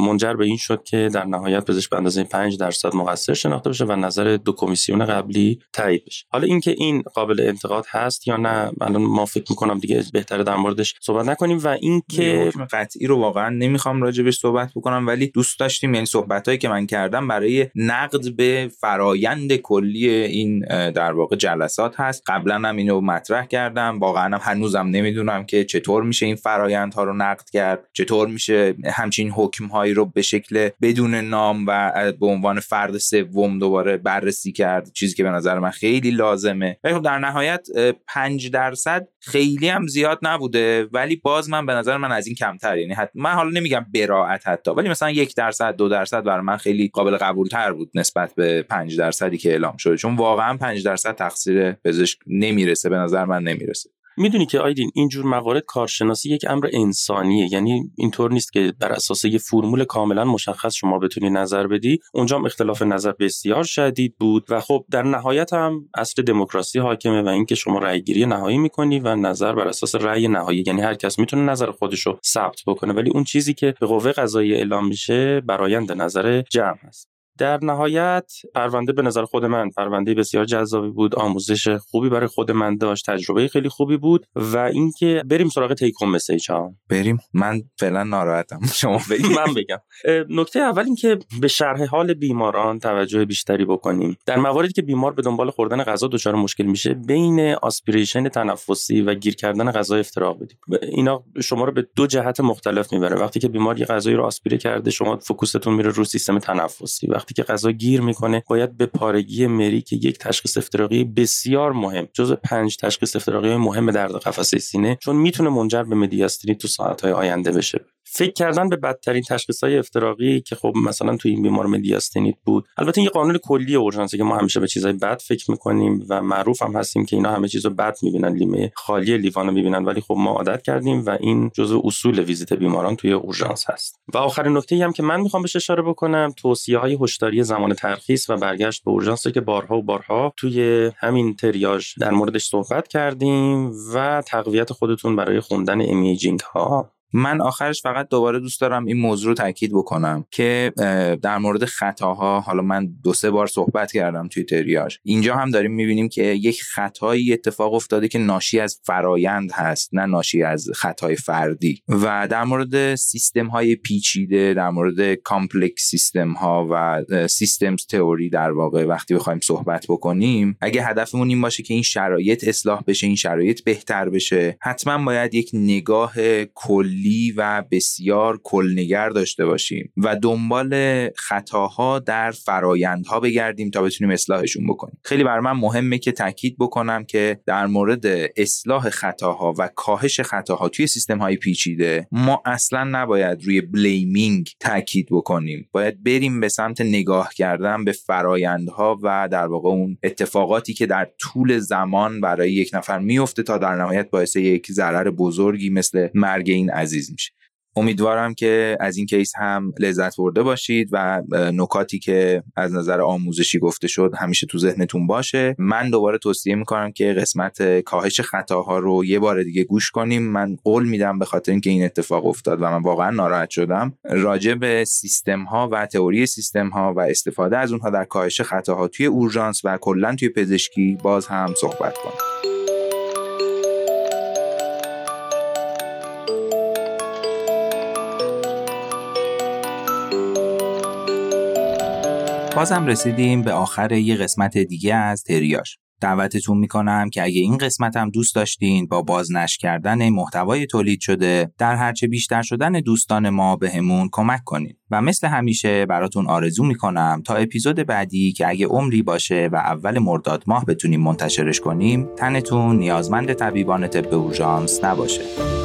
B: منجر به این شد که در نهایت پزشک به اندازه 5 درصد مقصر شناخته بشه و نظر دو کمیسیون قبلی تایید بشه. حالا اینکه این قابل انتقاد هست یا نه الان ما می‌کنم دیگه بهتره در موردش صحبت نکنیم و اینکه
A: قطعی رو واقعا نمی‌خوام راجبش صحبت بکنم ولی دوست داشتیم یعنی صحبتهایی که من کردم برای نقد به فرایند کلی این در واقع جلسات هست. قبلا هم اینو مطرح کردم. واقعا هم هنوزم نمی‌دونم که چطور میشه این فرایندها رو نقد کرد چطور میشه همچین حکم هایی رو به شکل بدون نام و به عنوان فرد سوم دوباره بررسی کرد چیزی که به نظر من خیلی لازمه. ولی خب در نهایت 5 درصد خیلی هم زیاد نبوده ولی باز من به نظر من از این کمتر. یعنی حت... من حالا نمیگم براعت حتی ولی مثلا یک درصد دو درصد برای من خیلی قابل قبول تر بود نسبت به 5 درصدی که اعلام شده. چون واقعا 5 درصد تقصیر پزشک نمی‌رسه به نظر من نمی‌رسه.
B: می‌دونی که آیدین اینجور موارد کارشناسی یک امر انسانیه. یعنی اینطور نیست که بر اساس یه فرمول کاملا مشخص شما بتونی نظر بدی. اونجا هم اختلاف نظر بسیار شدید بود و خب در نهایت هم اصل دموکراسی حاکمه و اینکه شما رأی گیری نهایی می‌کنی و نظر بر اساس رأی نهایی. یعنی هر کس می‌تونه نظر خودش رو ثبت بکنه. ولی اون چیزی که به قوه قضایی اعلام میشه برایند نظر جمع هست. در نهایت پرونده به نظر خود من پرونده بسیار جذابی بود آموزش خوبی برای خود من داشت تجربه خیلی خوبی بود و اینکه بریم سراغ تیک هوم مسیج ها.
A: بریم. من فعلا ناراحتم. شما بگید.
B: من بگم. نکته اول اینکه به شرح حال بیماران توجه بیشتری بکنیم. در مواردی که بیمار به دنبال خوردن غذا دچار مشکل میشه بین آسپیریشن تنفسی و گیر کردن غذا افتراق بدیم اینا شما رو به دو جهت مختلف می‌بره. وقتی که بیمار یه غذایی رو آسپیره کرده شما فوکوستون میره رو سیستم تنفسی و وقتی که غذا گیر می‌کنه باید به پارگی مری که یک تشخیص افتراقی بسیار مهم جز پنج تشخیص افتراقی مهم درد قفسه سینه چون می‌تونه منجر به مدیاستینی تو ساعتهای آینده بشه. فکر کردن به بدترین تشخیص های افتراقی که خب مثلا تو این بیمار مدیاستنیت بود البته یه قانون کلی اورژانسی که ما همیشه به چیزای بد فکر می‌کنیم و معروف هم هستیم که اینا همه چیزو بد می‌بینن نیمه خالی لیوانو می‌بینن ولی خب ما عادت کردیم و این جزء اصول ویزیت بیماران توی اورژانس هست. و آخرین نکته هم که من می‌خوام بهش اشاره بکنم توصیه های هشداری زمان ترخیص و برگشت به اورژانس که بارها و بارها توی همین تریاژ در موردش صحبت کردیم و تقویت خودتون برای خوندن imaging ها.
A: من آخرش فقط دوباره دوست دارم این موضوع رو تاکید بکنم که در مورد خطاها حالا من دو سه بار صحبت کردم توی تریاژ اینجا هم داریم می‌بینیم که یک خطایی اتفاق افتاده که ناشی از فرایند هست نه ناشی از خطای فردی. و در مورد سیستم های پیچیده در مورد complex system ها و systems theory در واقع وقتی بخوایم صحبت بکنیم اگه هدفمون این باشه که این شرایط اصلاح بشه این شرایط بهتر بشه حتما باید یک نگاه کلی و بسیار کلنگر داشته باشیم و دنبال خطاها در فرایندها بگردیم تا بتونیم اصلاحشون بکنیم. خیلی بر من مهمه که تاکید بکنم که در مورد اصلاح خطاها و کاهش خطاها توی سیستم های پیچیده ما اصلا نباید روی بلیمینگ تاکید بکنیم. باید بریم به سمت نگاه کردن به فرایندها و در واقع اون اتفاقاتی که در طول زمان برای یک نفر میفته تا در نهایت باعث یک ضرر بزرگی مثل مرگ این عزیز میشه. امیدوارم که از این کیس هم لذت برده باشید و نکاتی که از نظر آموزشی گفته شد همیشه تو ذهنتون باشه. من دوباره توصیه می‌کنم که قسمت کاهش خطاها رو یه بار دیگه گوش کنیم. من قول میدم به خاطر اینکه این اتفاق افتاد و من واقعا ناراحت شدم. راجع به سیستم ها و تئوری سیستم ها و استفاده از اونها در کاهش خطاها توی اورژانس و کلا توی پزشکی باز هم صحبت کنم. بازم رسیدیم به آخر یه قسمت دیگه از تریاش. دعوتتون می‌کنم که اگه این قسمت هم دوست داشتین با بازنش کردن محتوای تولید شده در هرچه بیشتر شدن دوستان ما بهمون کمک کنید و مثل همیشه براتون آرزو می‌کنم تا اپیزود بعدی که اگه عمری باشه و اول مرداد ماه بتونیم منتشرش کنیم تنتون نیازمند طبیبان طب اورژانس نباشه.